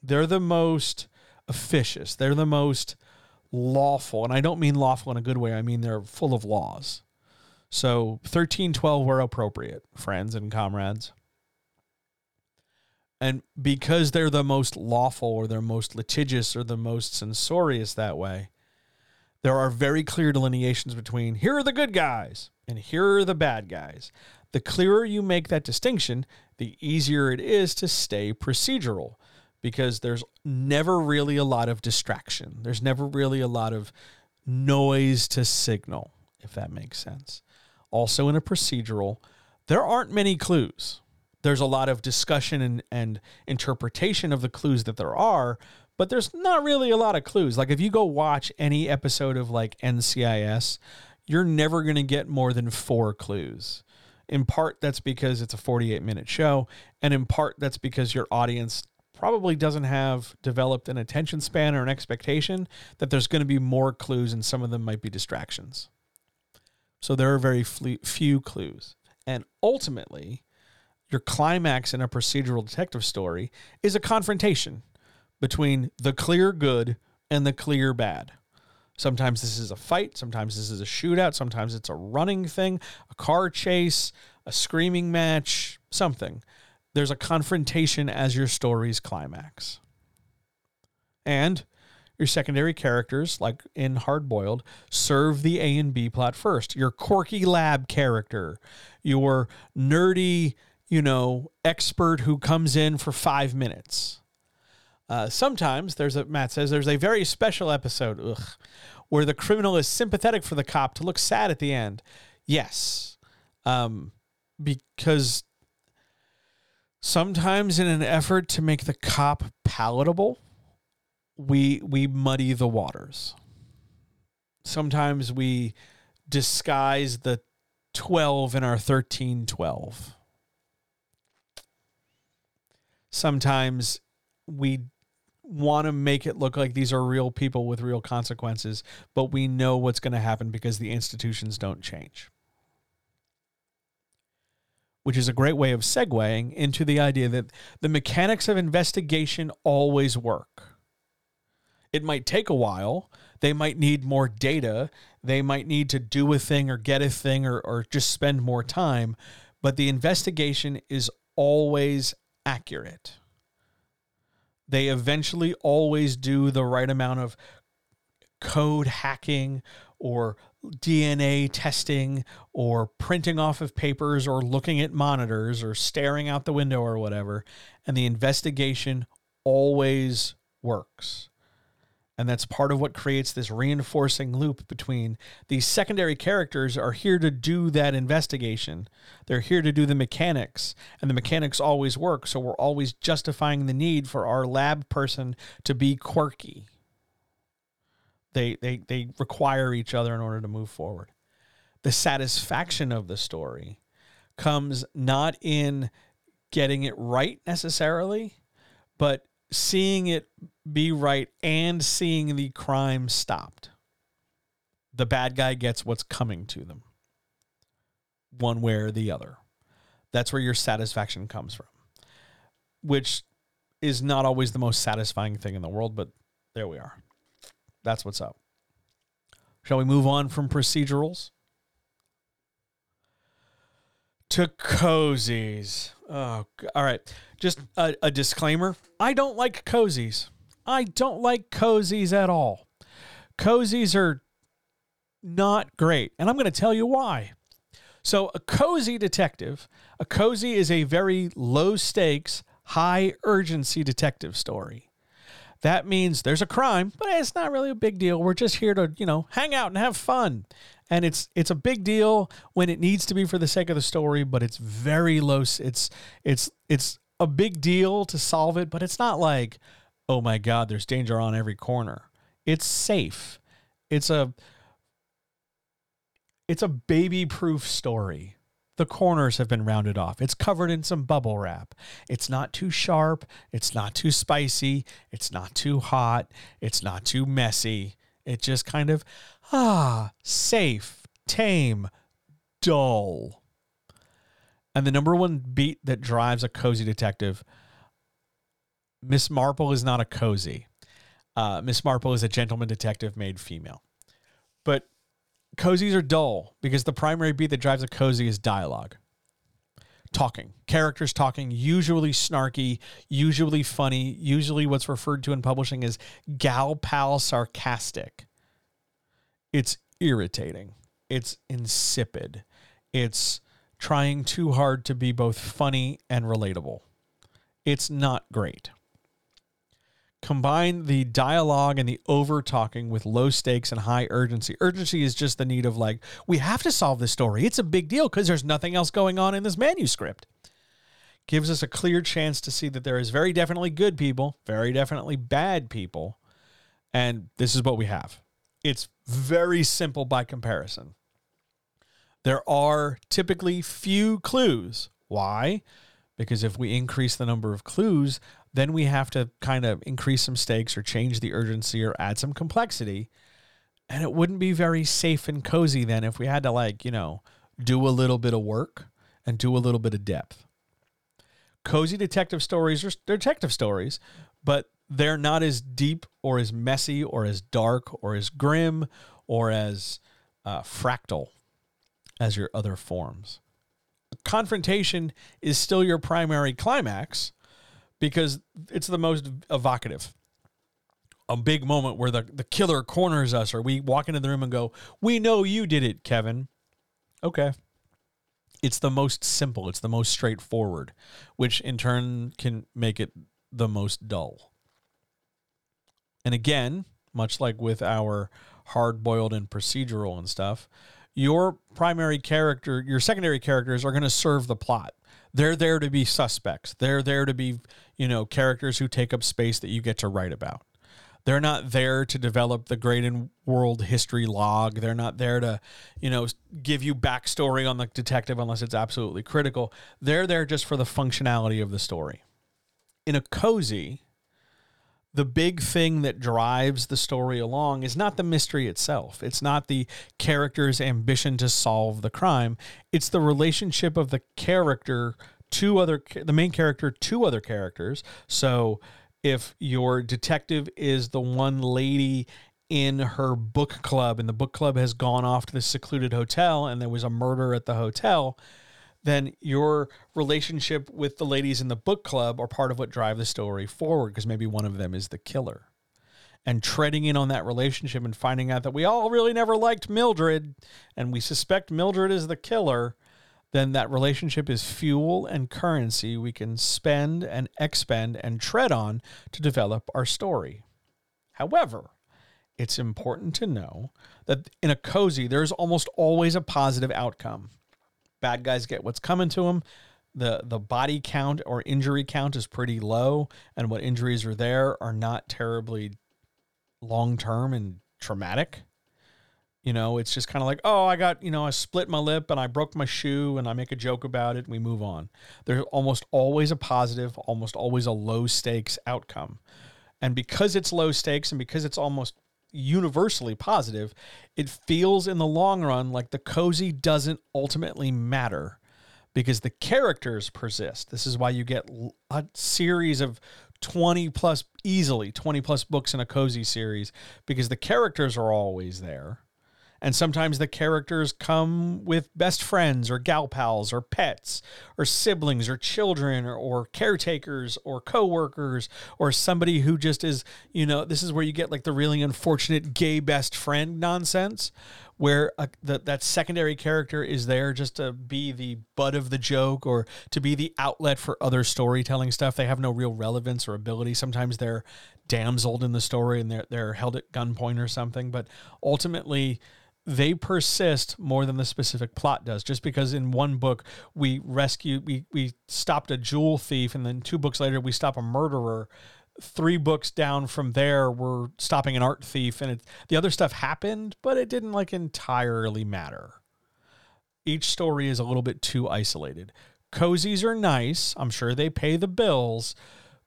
They're the most officious. They're the most lawful. And I don't mean lawful in a good way, I mean they're full of laws. So 1312 were appropriate, friends and comrades. And because they're the most lawful or they're most litigious or the most censorious that way, there are very clear delineations between here are the good guys and here are the bad guys. The clearer you make that distinction, the easier it is to stay procedural because there's never really a lot of distraction. There's never really a lot of noise to signal, if that makes sense. Also, in a procedural, there aren't many clues there's a lot of discussion and, and interpretation of the clues that there are, but there's not really a lot of clues. Like if you go watch any episode of like NCIS, you're never going to get more than four clues. In part, that's because it's a 48 minute show, and in part, that's because your audience probably doesn't have developed an attention span or an expectation that there's going to be more clues, and some of them might be distractions. So there are very few clues. And ultimately, your climax in a procedural detective story is a confrontation between the clear good and the clear bad. Sometimes this is a fight, sometimes this is a shootout, sometimes it's a running thing, a car chase, a screaming match, something. There's a confrontation as your story's climax. And your secondary characters, like in Hardboiled, serve the A and B plot first. Your quirky lab character, your nerdy, you know, expert who comes in for five minutes. Uh, sometimes there's a Matt says there's a very special episode ugh, where the criminal is sympathetic for the cop to look sad at the end. Yes, um, because sometimes in an effort to make the cop palatable, we we muddy the waters. Sometimes we disguise the 12 in our 1312. Sometimes we want to make it look like these are real people with real consequences, but we know what's going to happen because the institutions don't change. Which is a great way of segueing into the idea that the mechanics of investigation always work. It might take a while. They might need more data. They might need to do a thing or get a thing or, or just spend more time. But the investigation is always accurate they eventually always do the right amount of code hacking or DNA testing or printing off of papers or looking at monitors or staring out the window or whatever. And the investigation always works. And that's part of what creates this reinforcing loop between these secondary characters are here to do that investigation. They're here to do the mechanics, and the mechanics always work. So we're always justifying the need for our lab person to be quirky. They, they, they require each other in order to move forward. The satisfaction of the story comes not in getting it right necessarily, but seeing it be right and seeing the crime stopped. The bad guy gets what's coming to them, one way or the other. That's where your satisfaction comes from, which is not always the most satisfying thing in the world, but there we are. That's what's up. Shall we move on from procedurals? To cozies. Oh, all right. Just a, a disclaimer I don't like cozies. I don't like cozies at all. Cozies are not great. And I'm going to tell you why. So, a cozy detective, a cozy is a very low stakes, high urgency detective story. That means there's a crime, but it's not really a big deal. We're just here to, you know, hang out and have fun. And it's it's a big deal when it needs to be for the sake of the story, but it's very low it's it's it's a big deal to solve it, but it's not like, oh my God, there's danger on every corner. It's safe. It's a it's a baby proof story. The corners have been rounded off. It's covered in some bubble wrap. It's not too sharp. It's not too spicy. It's not too hot. It's not too messy. It just kind of, ah, safe, tame, dull. And the number one beat that drives a cozy detective, Miss Marple is not a cozy. Uh, Miss Marple is a gentleman detective made female. But cozies are dull because the primary beat that drives a cozy is dialogue. Talking, characters talking, usually snarky, usually funny, usually what's referred to in publishing as gal pal sarcastic. It's irritating. It's insipid. It's trying too hard to be both funny and relatable. It's not great. Combine the dialogue and the over talking with low stakes and high urgency. Urgency is just the need of, like, we have to solve this story. It's a big deal because there's nothing else going on in this manuscript. gives us a clear chance to see that there is very definitely good people, very definitely bad people, and this is what we have. It's very simple by comparison. There are typically few clues. Why? Because if we increase the number of clues, then we have to kind of increase some stakes or change the urgency or add some complexity. And it wouldn't be very safe and cozy then if we had to, like, you know, do a little bit of work and do a little bit of depth. Cozy detective stories are detective stories, but they're not as deep or as messy or as dark or as grim or as uh, fractal as your other forms. Confrontation is still your primary climax because it's the most evocative. A big moment where the, the killer corners us, or we walk into the room and go, We know you did it, Kevin. Okay. It's the most simple, it's the most straightforward, which in turn can make it the most dull. And again, much like with our hard boiled and procedural and stuff, your primary character, your secondary characters are going to serve the plot. They're there to be suspects. They're there to be, you know, characters who take up space that you get to write about. They're not there to develop the great and world history log. They're not there to, you know, give you backstory on the detective unless it's absolutely critical. They're there just for the functionality of the story. In a cozy, the big thing that drives the story along is not the mystery itself. It's not the character's ambition to solve the crime. It's the relationship of the character to other the main character to other characters. So if your detective is the one lady in her book club and the book club has gone off to the secluded hotel and there was a murder at the hotel, then your relationship with the ladies in the book club are part of what drive the story forward because maybe one of them is the killer. And treading in on that relationship and finding out that we all really never liked Mildred and we suspect Mildred is the killer, then that relationship is fuel and currency we can spend and expend and tread on to develop our story. However, it's important to know that in a cozy, there's almost always a positive outcome bad guys get what's coming to them. The the body count or injury count is pretty low, and what injuries are there are not terribly long term and traumatic. You know, it's just kind of like, oh, I got, you know, I split my lip and I broke my shoe and I make a joke about it and we move on. There's almost always a positive, almost always a low stakes outcome. And because it's low stakes and because it's almost universally positive, it feels in the long run like the cozy doesn't ultimately matter because the characters persist. This is why you get a series of 20 plus, easily 20 plus books in a cozy series because the characters are always there. And sometimes the characters come with best friends or gal pals or pets or siblings or children or, or caretakers or coworkers or somebody who just is, you know, this is where you get like the really unfortunate gay best friend nonsense where a, the, that secondary character is there just to be the butt of the joke or to be the outlet for other storytelling stuff. They have no real relevance or ability. Sometimes they're damseled in the story and they're, they're held at gunpoint or something. But ultimately, they persist more than the specific plot does. Just because in one book we rescue, we we stopped a jewel thief, and then two books later we stop a murderer. Three books down from there, we're stopping an art thief, and it, the other stuff happened, but it didn't like entirely matter. Each story is a little bit too isolated. Cozies are nice. I'm sure they pay the bills,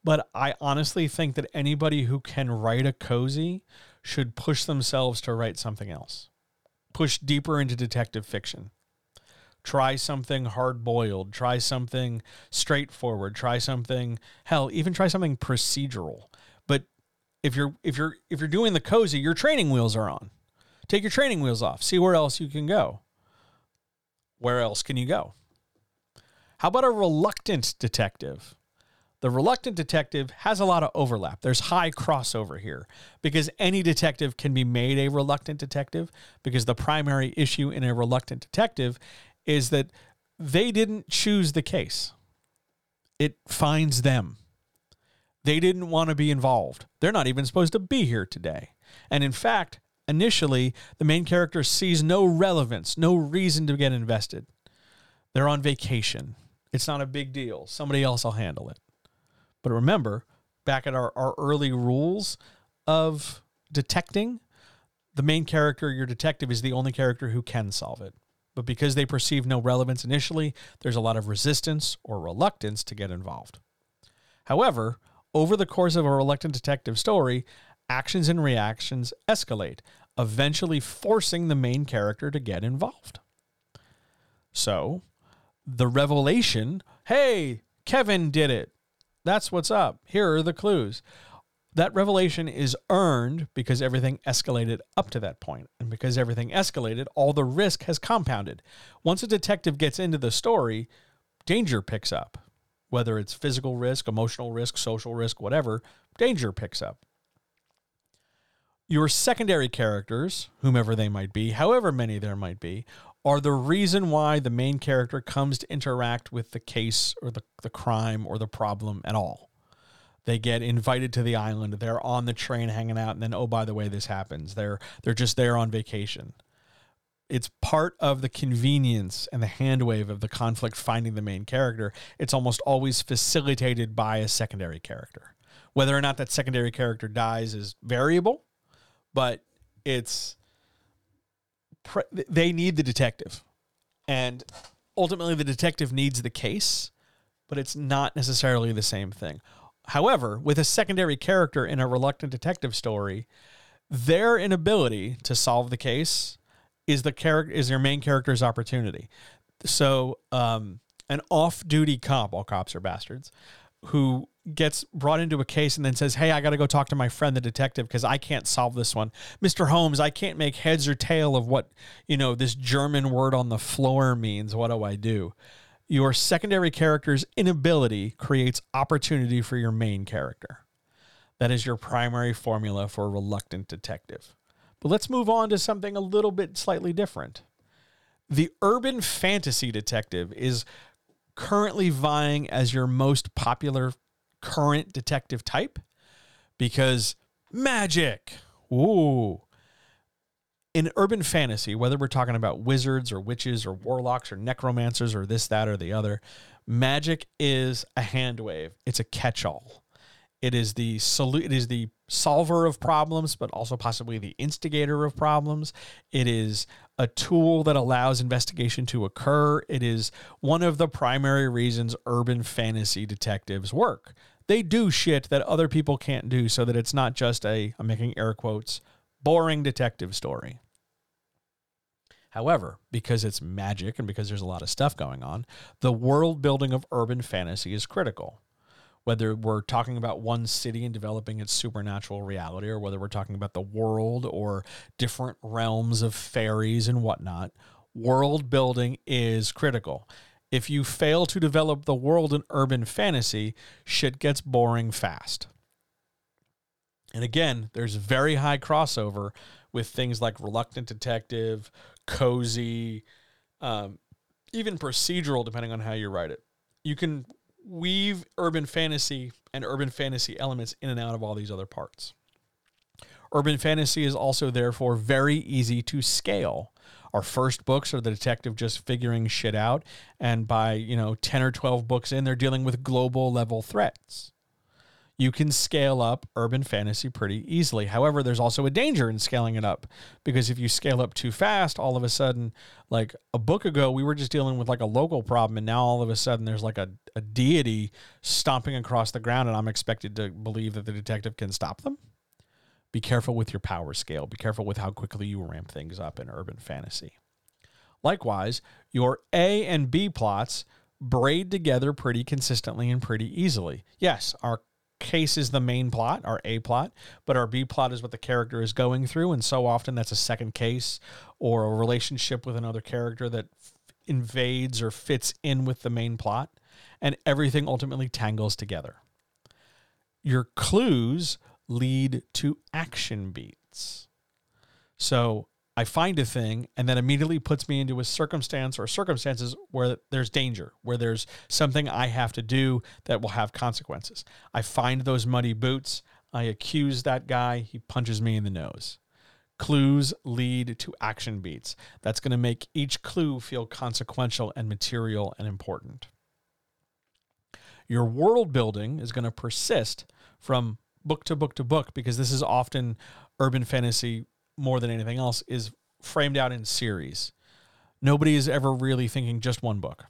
but I honestly think that anybody who can write a cozy should push themselves to write something else push deeper into detective fiction. Try something hard boiled, try something straightforward, try something hell, even try something procedural. But if you're if you're if you're doing the cozy, your training wheels are on. Take your training wheels off. See where else you can go. Where else can you go? How about a reluctant detective? The reluctant detective has a lot of overlap. There's high crossover here because any detective can be made a reluctant detective because the primary issue in a reluctant detective is that they didn't choose the case. It finds them. They didn't want to be involved. They're not even supposed to be here today. And in fact, initially, the main character sees no relevance, no reason to get invested. They're on vacation It's not a big deal. Somebody else will handle it. But remember, back at our, our early rules of detecting, the main character, your detective, is the only character who can solve it. But because they perceive no relevance initially, there's a lot of resistance or reluctance to get involved. However, over the course of a reluctant detective story, actions and reactions escalate, eventually forcing the main character to get involved. So, the revelation hey, Kevin did it. That's what's up. Here are the clues. That revelation is earned because everything escalated up to that point. And because everything escalated, all the risk has compounded. Once a detective gets into the story, danger picks up. Whether it's physical risk, emotional risk, social risk, whatever, danger picks up. Your secondary characters, whomever they might be, however many there might be, are the reason why the main character comes to interact with the case or the, the crime or the problem at all. They get invited to the island, they're on the train hanging out, and then oh by the way, this happens. They're they're just there on vacation. It's part of the convenience and the handwave of the conflict finding the main character. It's almost always facilitated by a secondary character. Whether or not that secondary character dies is variable, but it's pre- they need the detective, and ultimately the detective needs the case, but it's not necessarily the same thing. However, with a secondary character in a reluctant detective story, their inability to solve the case is the character is your main character's opportunity. So, um, an off-duty cop, all cops are bastards, who gets brought into a case and then says, Hey, I got to go talk to my friend, the detective, because I can't solve this one. Mr. Holmes, I can't make heads or tail of what, you know, this German word on the floor means. What do I do? Your secondary character's inability creates opportunity for your main character. That is your primary formula for a reluctant detective. But let's move on to something a little bit slightly different. The urban fantasy detective is currently vying as your most popular current detective type because magic. Ooh. In urban fantasy, whether we're talking about wizards or witches or warlocks or necromancers or this, that, or the other, magic is a hand wave. It's a catch all. It is the solu- it is the solver of problems, but also possibly the instigator of problems. It is a tool that allows investigation to occur. It is one of the primary reasons urban fantasy detectives work. They do shit that other people can't do so that it's not just a, I'm making air quotes, boring detective story. However, because it's magic and because there's a lot of stuff going on, the world building of urban fantasy is critical whether we're talking about one city and developing its supernatural reality, or whether we're talking about the world or different realms of fairies and whatnot, world building is critical. If you fail to develop the world in urban fantasy, shit gets boring fast. And again, there's very high crossover with things like Reluctant Detective, Cozy, um, even procedural, depending on how you write it. You can weave urban fantasy and urban fantasy elements in and out of all these other parts. Urban fantasy is also therefore very easy to scale. Our first books are the detective just figuring shit out, and by, you know, 10 or 12 books in, they're dealing with global level threats you can scale up urban fantasy pretty easily. However, there's also a danger in scaling it up because if you scale up too fast, all of a sudden, like a book ago, we were just dealing with like a local problem, and now all of a sudden there's like a, a deity stomping across the ground, and I'm expected to believe that the detective can stop them. Be careful with your power scale. Be careful with how quickly you ramp things up in urban fantasy. Likewise, your A and B plots braid together pretty consistently and pretty easily. Yes, our case is the main plot, our A plot, but our B plot is what the character is going through. And so often that's a second case or a relationship with another character that f- invades or fits in with the main plot. And everything ultimately tangles together. Your clues lead to action beats. So I find a thing and that immediately puts me into a circumstance or circumstances where there's danger, where there's something I have to do that will have consequences. I find those muddy boots. I accuse that guy. He punches me in the nose. Clues lead to action beats. That's going to make each clue feel consequential and material and important. Your world building is going to persist from book to book to book because this is often urban fantasy more than anything else is framed out in series. Nobody is ever really thinking just one book.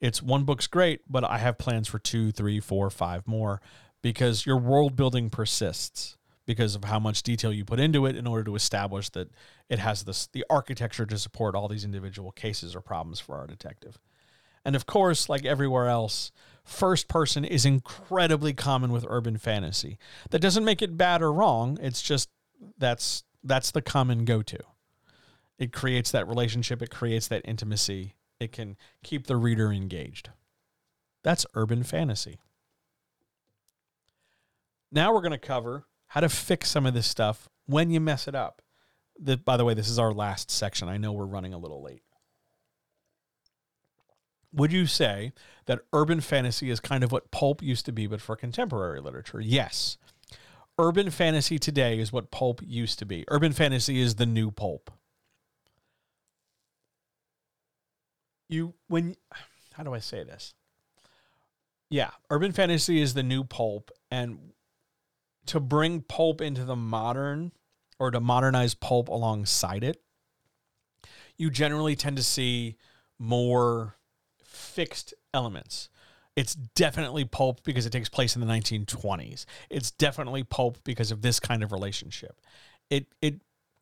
It's one book's great, but I have plans for two, three, four, five more because your world building persists because of how much detail you put into it in order to establish that it has this the architecture to support all these individual cases or problems for our detective. And of course, like everywhere else, first person is incredibly common with urban fantasy. That doesn't make it bad or wrong. It's just that's that's the common go-to. It creates that relationship, it creates that intimacy. It can keep the reader engaged. That's urban fantasy. Now we're going to cover how to fix some of this stuff when you mess it up. The, by the way, this is our last section. I know we're running a little late. Would you say that urban fantasy is kind of what pulp used to be, but for contemporary literature? Yes. Urban fantasy today is what pulp used to be. Urban fantasy is the new pulp. You, when, how do I say this? Yeah, urban fantasy is the new pulp. And to bring pulp into the modern or to modernize pulp alongside it, you generally tend to see more fixed elements. It's definitely pulp because it takes place in the 1920s. It's definitely pulp because of this kind of relationship. It it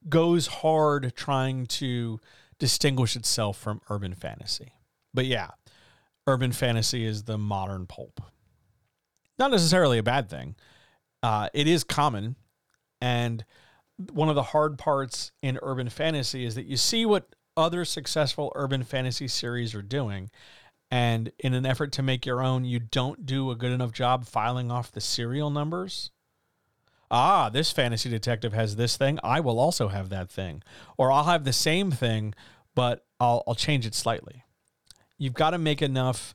goes hard trying to distinguish itself from urban fantasy. But yeah, urban fantasy is the modern pulp. Not necessarily a bad thing. Uh, it is common, and one of the hard parts in urban fantasy is that you see what other successful urban fantasy series are doing, and in an effort to make your own, you don't do a good enough job filing off the serial numbers. Ah, this fantasy detective has this thing. I will also have that thing. Or I'll have the same thing, but I'll, I'll change it slightly. You've got to make enough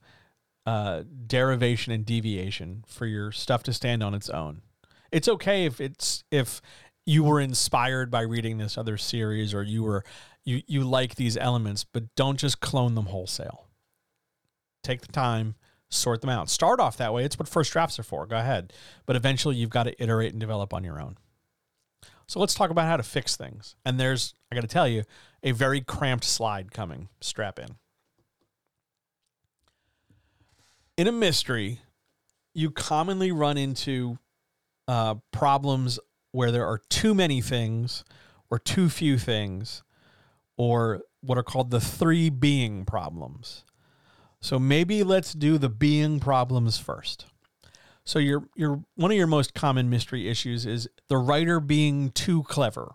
uh, derivation and deviation for your stuff to stand on its own. It's okay if it's if you were inspired by reading this other series or you were you you like these elements, but don't just clone them wholesale take the time, sort them out. Start off that way. It's what first drafts are for. Go ahead. But eventually you've got to iterate and develop on your own. So let's talk about how to fix things. And there's, I got to tell you, a very cramped slide coming. Strap in. In a mystery, you commonly run into uh, problems where there are too many things or too few things, or what are called the three being problems. So maybe let's do the being problems first. So your your one of your most common mystery issues is the writer being too clever,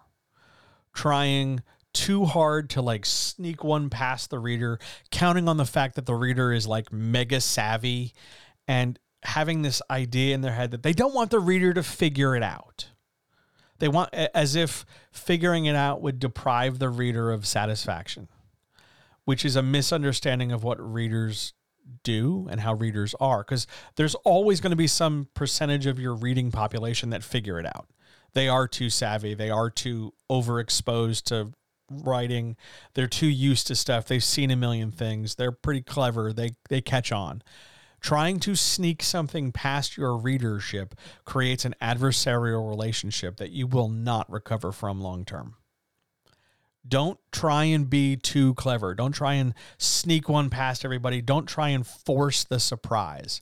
trying too hard to like sneak one past the reader, counting on the fact that the reader is like mega savvy and having this idea in their head that they don't want the reader to figure it out. They want as if figuring it out would deprive the reader of satisfaction which is a misunderstanding of what readers do and how readers are because there's always going to be some percentage of your reading population that figure it out. They are too savvy, they are too overexposed to writing, they're too used to stuff. They've seen a million things. They're pretty clever. They they catch on. Trying to sneak something past your readership creates an adversarial relationship that you will not recover from long term. Don't try and be too clever. Don't try and sneak one past everybody. Don't try and force the surprise.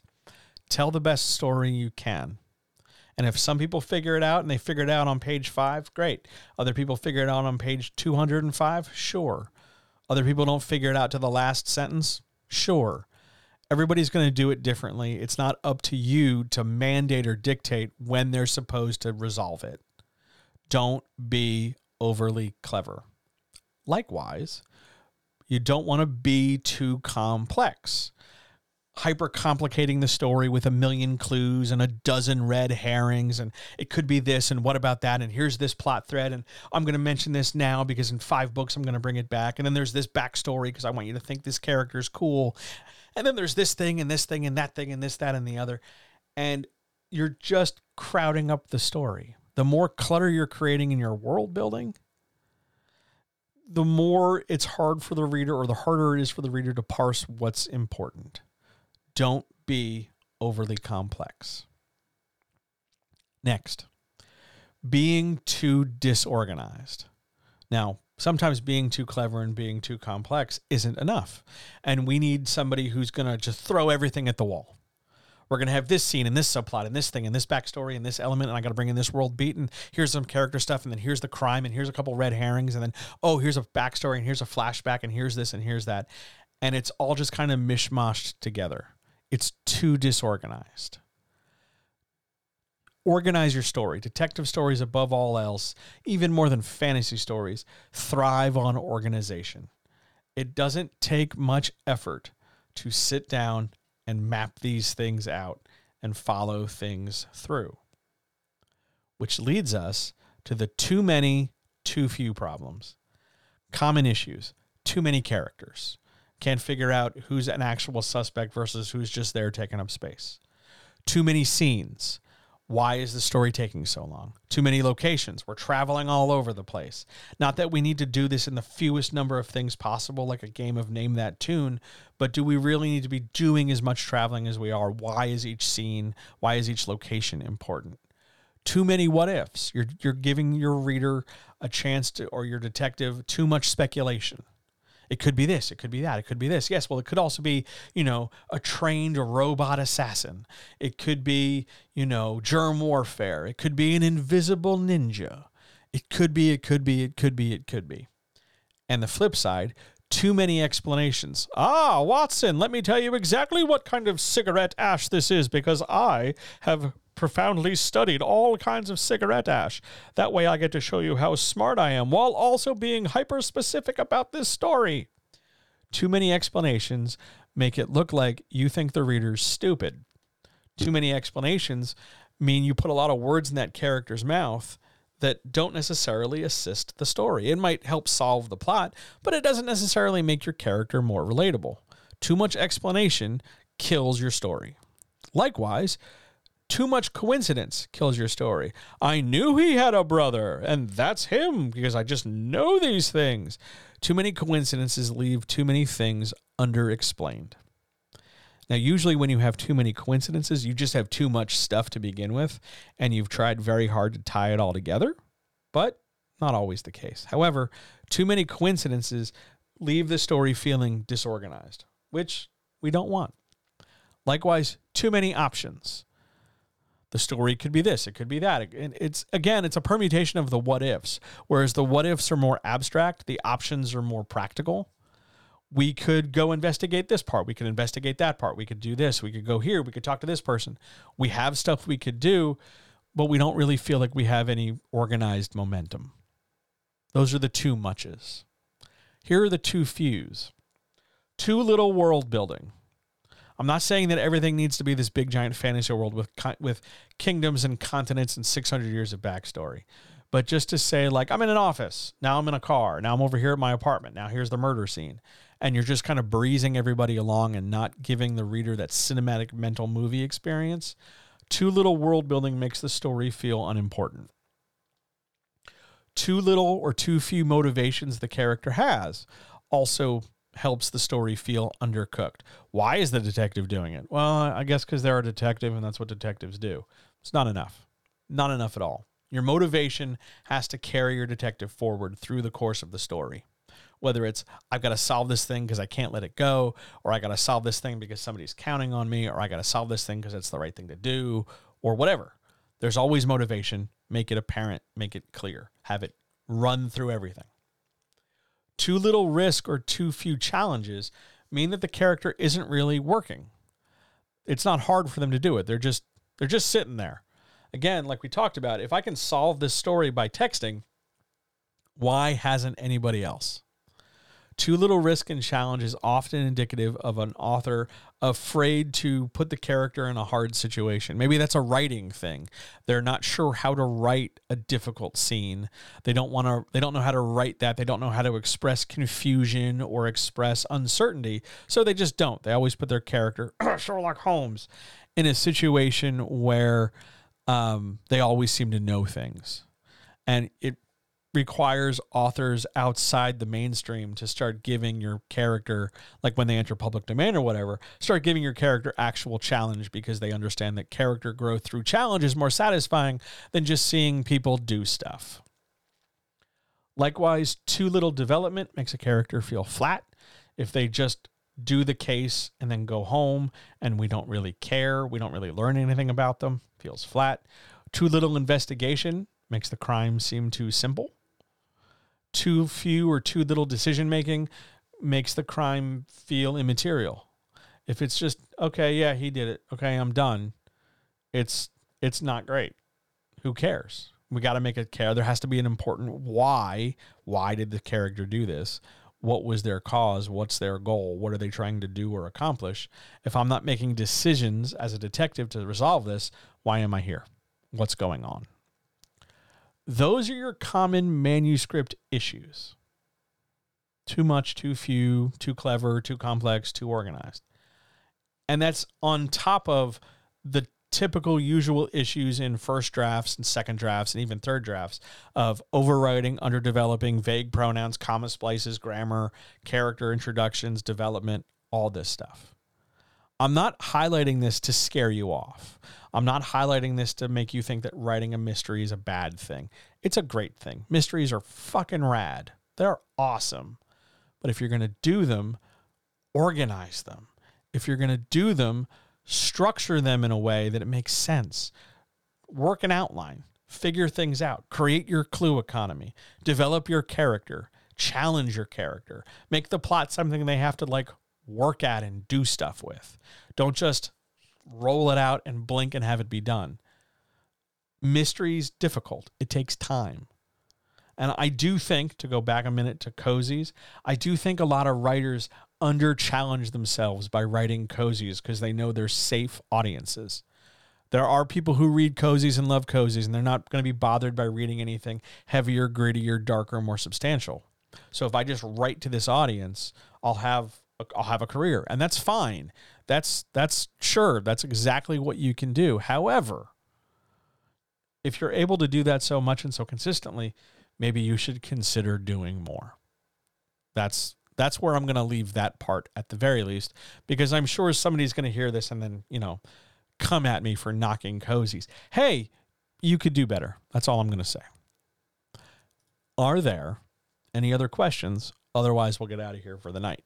Tell the best story you can. And if some people figure it out and they figure it out on page five, great. Other people figure it out on page 205, sure. Other people don't figure it out to the last sentence, sure. Everybody's going to do it differently. It's not up to you to mandate or dictate when they're supposed to resolve it. Don't be overly clever. Likewise, you don't want to be too complex. Hyper complicating the story with a million clues and a dozen red herrings, and it could be this, and what about that, and here's this plot thread, and I'm going to mention this now because in five books I'm going to bring it back, and then there's this backstory because I want you to think this character is cool, and then there's this thing, and this thing, and that thing, and this, that, and the other, and you're just crowding up the story. The more clutter you're creating in your world building, the more it's hard for the reader or the harder it is for the reader to parse what's important. Don't be overly complex. Next, being too disorganized. Now, sometimes being too clever and being too complex isn't enough. And we need somebody who's going to just throw everything at the wall. We're going to have this scene and this subplot and this thing and this backstory and this element. And I got to bring in this world beat. And here's some character stuff. And then here's the crime. And here's a couple red herrings. And then, oh, here's a backstory. And here's a flashback. And here's this and here's that. And it's all just kind of mishmashed together. It's too disorganized organize your story. Detective stories, above all else, even more than fantasy stories, thrive on organization. It doesn't take much effort to sit down and map these things out and follow things through. Which leads us to the too many, too few problems. Common issues, too many characters. Can't figure out who's an actual suspect versus who's just there taking up space. Too many scenes why is the story taking so long? Too many locations. We're traveling all over the place. Not that we need to do this in the fewest number of things possible, like a game of name that tune, but do we really need to be doing as much traveling as we are? Why is each scene, why is each location important? Too many what ifs. You're, you're giving your reader a chance to, or your detective, too much speculation. It could be this, it could be that, it could be this. Yes, well, it could also be, you know, a trained robot assassin. It could be, you know, germ warfare. It could be an invisible ninja. It could be, it could be, it could be, it could be. And the flip side, too many explanations. Ah, Watson, let me tell you exactly what kind of cigarette ash this is because I have profoundly studied all kinds of cigarette ash. That way I get to show you how smart I am while also being hyper specific about this story. Too many explanations make it look like you think the reader's stupid. Too many explanations mean you put a lot of words in that character's mouth that don't necessarily assist the story. It might help solve the plot, but it doesn't necessarily make your character more relatable. Too much explanation kills your story. Likewise, too much coincidence kills your story. I knew he had a brother, and that's him because I just know these things. Too many coincidences leave too many things underexplained. Now, usually, when you have too many coincidences, you just have too much stuff to begin with, and you've tried very hard to tie it all together, but not always the case. However, too many coincidences leave the story feeling disorganized, which we don't want. Likewise, too many options the story could be this, it could be that. And it's again, it's a permutation of the what ifs. Whereas the what ifs are more abstract, the options are more practical. We could go investigate this part. We could investigate that part. We could do this. We could go here. We could talk to this person. We have stuff we could do, but we don't really feel like we have any organized momentum. Those are the two muches. Here are the two fews. Too little world building. I'm not saying that everything needs to be this big giant fantasy world with with kingdoms and continents and 600 years of backstory. But just to say, like, I'm in an office. Now I'm in a car. Now I'm over here at my apartment. Now here's the murder scene. And you're just kind of breezing everybody along and not giving the reader that cinematic mental movie experience. Too little world building makes the story feel unimportant. Too little or too few motivations the character has also helps the story feel undercooked. Why is the detective doing it? Well, I guess because they're a detective and that's what detectives do. It's not enough. Not enough at all. Your motivation has to carry your detective forward through the course of the story. Whether it's, I've got to solve this thing because I can't let it go, or I got to solve this thing because somebody's counting on me, or I got to solve this thing because it's the right thing to do, or whatever. There's always motivation. Make it apparent, make it clear, have it run through everything too little risk or too few challenges mean that the character isn't really working. It's not hard for them to do it. They're just they're just sitting there. Again, like we talked about, if I can solve this story by texting, why hasn't anybody else? Too little risk and challenge is often indicative of an author afraid to put the character in a hard situation. Maybe that's a writing thing. They're not sure how to write a difficult scene. They don't want to they don't know how to write that. They don't know how to express confusion or express uncertainty. So they just don't. They always put their character <clears throat> Sherlock Holmes in a situation where um, they always seem to know things. And it requires authors outside the mainstream to start giving your character like when they enter public domain or whatever start giving your character actual challenge because they understand that character growth through challenge is more satisfying than just seeing people do stuff. Likewise too little development makes a character feel flat. If they just do the case and then go home and we don't really care we don't really learn anything about them feels flat. Too little investigation makes the crime seem too simple too few or too little decision making makes the crime feel immaterial. If it's just okay, yeah, he did it. Okay, I'm done. It's it's not great. Who cares? We got to make it care. There has to be an important why. Why did the character do this? What was their cause? What's their goal? What are they trying to do or accomplish? If I'm not making decisions as a detective to resolve this, why am I here? What's going on? Those are your common manuscript issues. Too much, too few, too clever, too complex, too organized. And that's on top of the typical usual issues in first drafts and second drafts and even third drafts of overwriting, underdeveloping, vague pronouns, comma splices, grammar, character introductions, development, all this stuff. I'm not highlighting this to scare you off. I'm not highlighting this to make you think that writing a mystery is a bad thing. It's a great thing. Mysteries are fucking rad. They're awesome. But if you're going to do them, organize them. If you're going to do them, structure them in a way that it makes sense. Work an outline, figure things out, create your clue economy, develop your character, challenge your character, make the plot something they have to like work at and do stuff with. Don't just roll it out and blink and have it be done. Mystery's difficult. It takes time. And I do think, to go back a minute to cozies, I do think a lot of writers under challenge themselves by writing cozies because they know they're safe audiences. There are people who read cozies and love cozies, and they're not going to be bothered by reading anything heavier, grittier, darker, more substantial. So if I just write to this audience, I'll have I'll have a career, and that's fine. That's that's sure. That's exactly what you can do. However, if you're able to do that so much and so consistently, maybe you should consider doing more. That's that's where I'm going to leave that part at the very least because I'm sure somebody's going to hear this and then, you know, come at me for knocking cozies. Hey, you could do better. That's all I'm going to say. Are there any other questions? Otherwise, we'll get out of here for the night.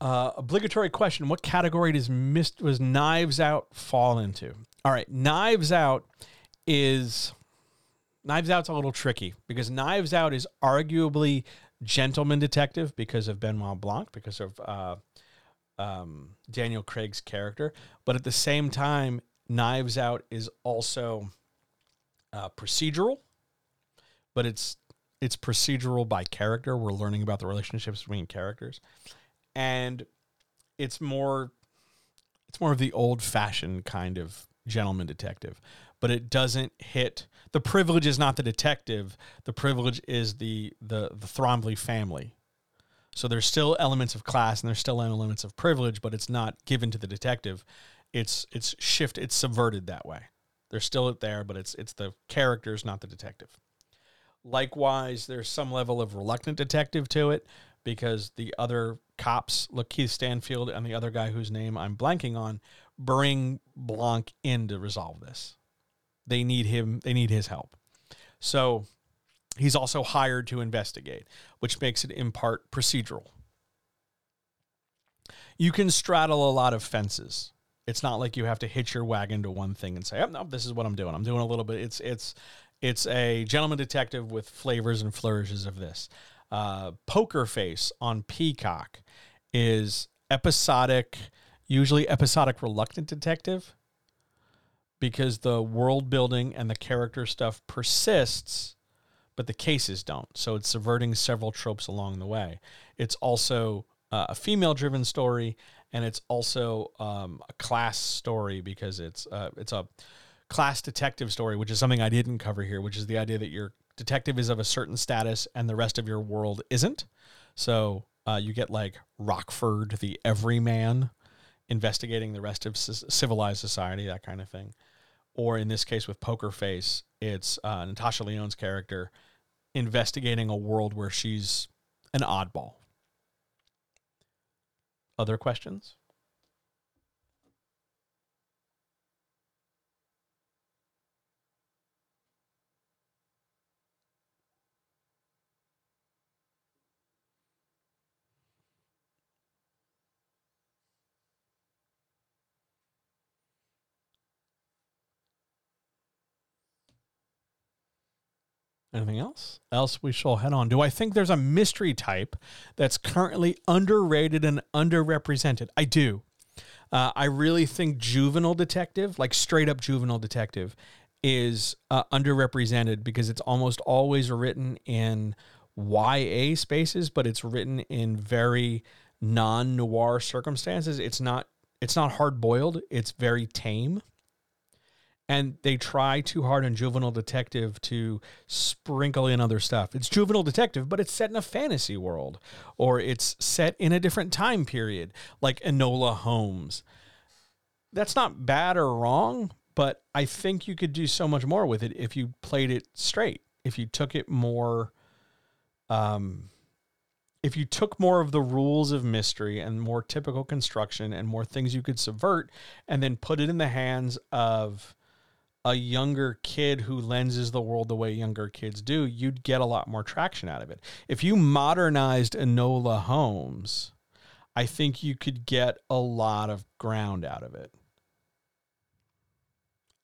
Uh, obligatory question: What category does mist was Knives Out fall into? All right, Knives Out is Knives Out's a little tricky because Knives Out is arguably gentleman detective because of Benoit Blanc, because of uh, um, Daniel Craig's character, but at the same time, Knives Out is also uh, procedural, but it's it's procedural by character. We're learning about the relationships between characters and it's more it's more of the old fashioned kind of gentleman detective but it doesn't hit the privilege is not the detective the privilege is the the the Thrombey family. So there's still elements of class and there's still elements of privilege but it's not given to the detective. It's it's shift it's subverted that way. They're still there but it's it's the characters not the detective. Likewise there's some level of reluctant detective to it because the other cops, Keith Stanfield and the other guy whose name I'm blanking on, bring Blanc in to resolve this. They need him, they need his help. So he's also hired to investigate, which makes it in part procedural. You can straddle a lot of fences. It's not like you have to hitch your wagon to one thing and say, "Oh no, this is what I'm doing. I'm doing a little bit." It's it's it's a gentleman detective with flavors and flourishes of this uh, Poker Face on Peacock is episodic, usually episodic reluctant detective because the world building and the character stuff persists, but the cases don't. So it's subverting several tropes along the way. It's also uh, a female driven story and it's also um, a class story because it's uh, it's a class detective story, which is something I didn't cover here, which is the idea that you're detective is of a certain status and the rest of your world isn't. So uh, you get like Rockford, the everyman, investigating the rest of civilized society, that kind of thing. Or in this case with Poker Face, it's uh, Natasha Lyonne's character investigating a world where she's an oddball. Other questions? Anything else? Else we shall head on. Do I think there's a mystery type that's currently underrated and underrepresented? I do. Uh, I really think juvenile detective, like straight up juvenile detective, is uh, underrepresented because it's almost always written in YA spaces, but it's written in very non noir circumstances. It's not it's not hard boiled. It's very tame and they try too hard on juvenile detective to sprinkle in other stuff. It's juvenile detective but it's set in a fantasy world or it's set in a different time period like enola holmes. That's not bad or wrong but i think you could do so much more with it if you played it straight if you took it more um if you took more of the rules of mystery and more typical construction and more things you could subvert and then put it in the hands of a younger kid who lenses the world the way younger kids do, you'd get a lot more traction out of it. If you modernized Enola Holmes, I think you could get a lot of ground out of it.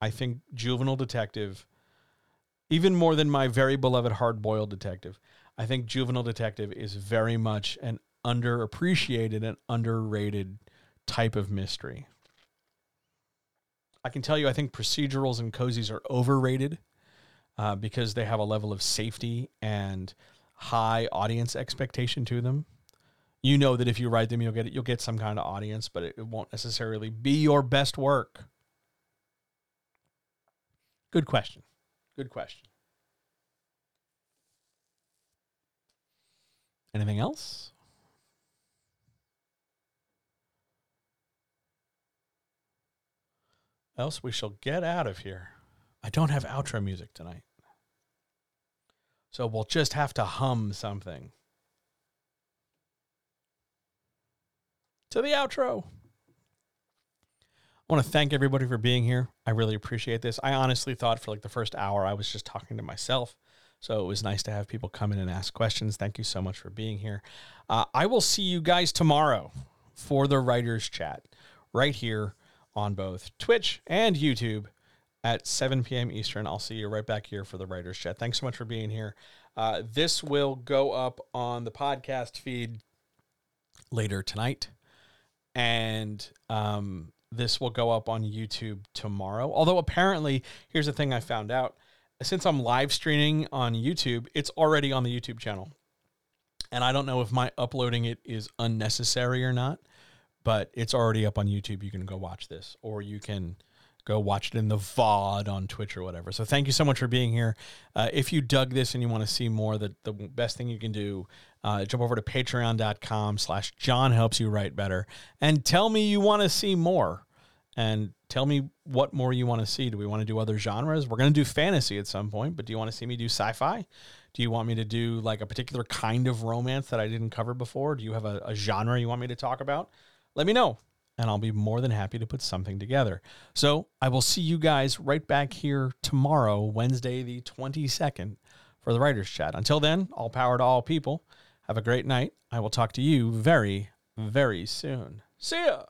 I think Juvenile Detective, even more than my very beloved Hard Boiled Detective, I think Juvenile Detective is very much an underappreciated and underrated type of mystery. I can tell you, I think procedurals and cozies are overrated uh, because they have a level of safety and high audience expectation to them. You know that if you write them, you'll get it, you'll get some kind of audience, but it, it won't necessarily be your best work. Good question. Good question. Anything else? Else we shall get out of here. I don't have outro music tonight. So we'll just have to hum something. To the outro. I want to thank everybody for being here. I really appreciate this. I honestly thought for like the first hour I was just talking to myself. So it was nice to have people come in and ask questions. Thank you so much for being here. Uh, I will see you guys tomorrow for the writers chat right here on both Twitch and YouTube at 7 p.m. Eastern. I'll see you right back here for the Writers Chat. Thanks so much for being here. Uh, this will go up on the podcast feed later tonight. And um, this will go up on YouTube tomorrow. Although, apparently, here's the thing I found out since I'm live streaming on YouTube, it's already on the YouTube channel. And I don't know if my uploading it is unnecessary or not but it's already up on YouTube. You can go watch this, or you can go watch it in the VOD on Twitch or whatever. So thank you so much for being here. Uh, if you dug this and you want to see more, the, the best thing you can do, uh, jump over to patreon.com slash John helps you write better and tell me you want to see more and tell me what more you want to see. Do we want to do other genres? We're going to do fantasy at some point, but do you want to see me do sci-fi? Do you want me to do like a particular kind of romance that I didn't cover before? Do you have a, a genre you want me to talk about? Let me know and I'll be more than happy to put something together. So I will see you guys right back here tomorrow, Wednesday, the 22nd, for the Writers Chat. Until then, all power to all people. Have a great night. I will talk to you very, very soon. See ya.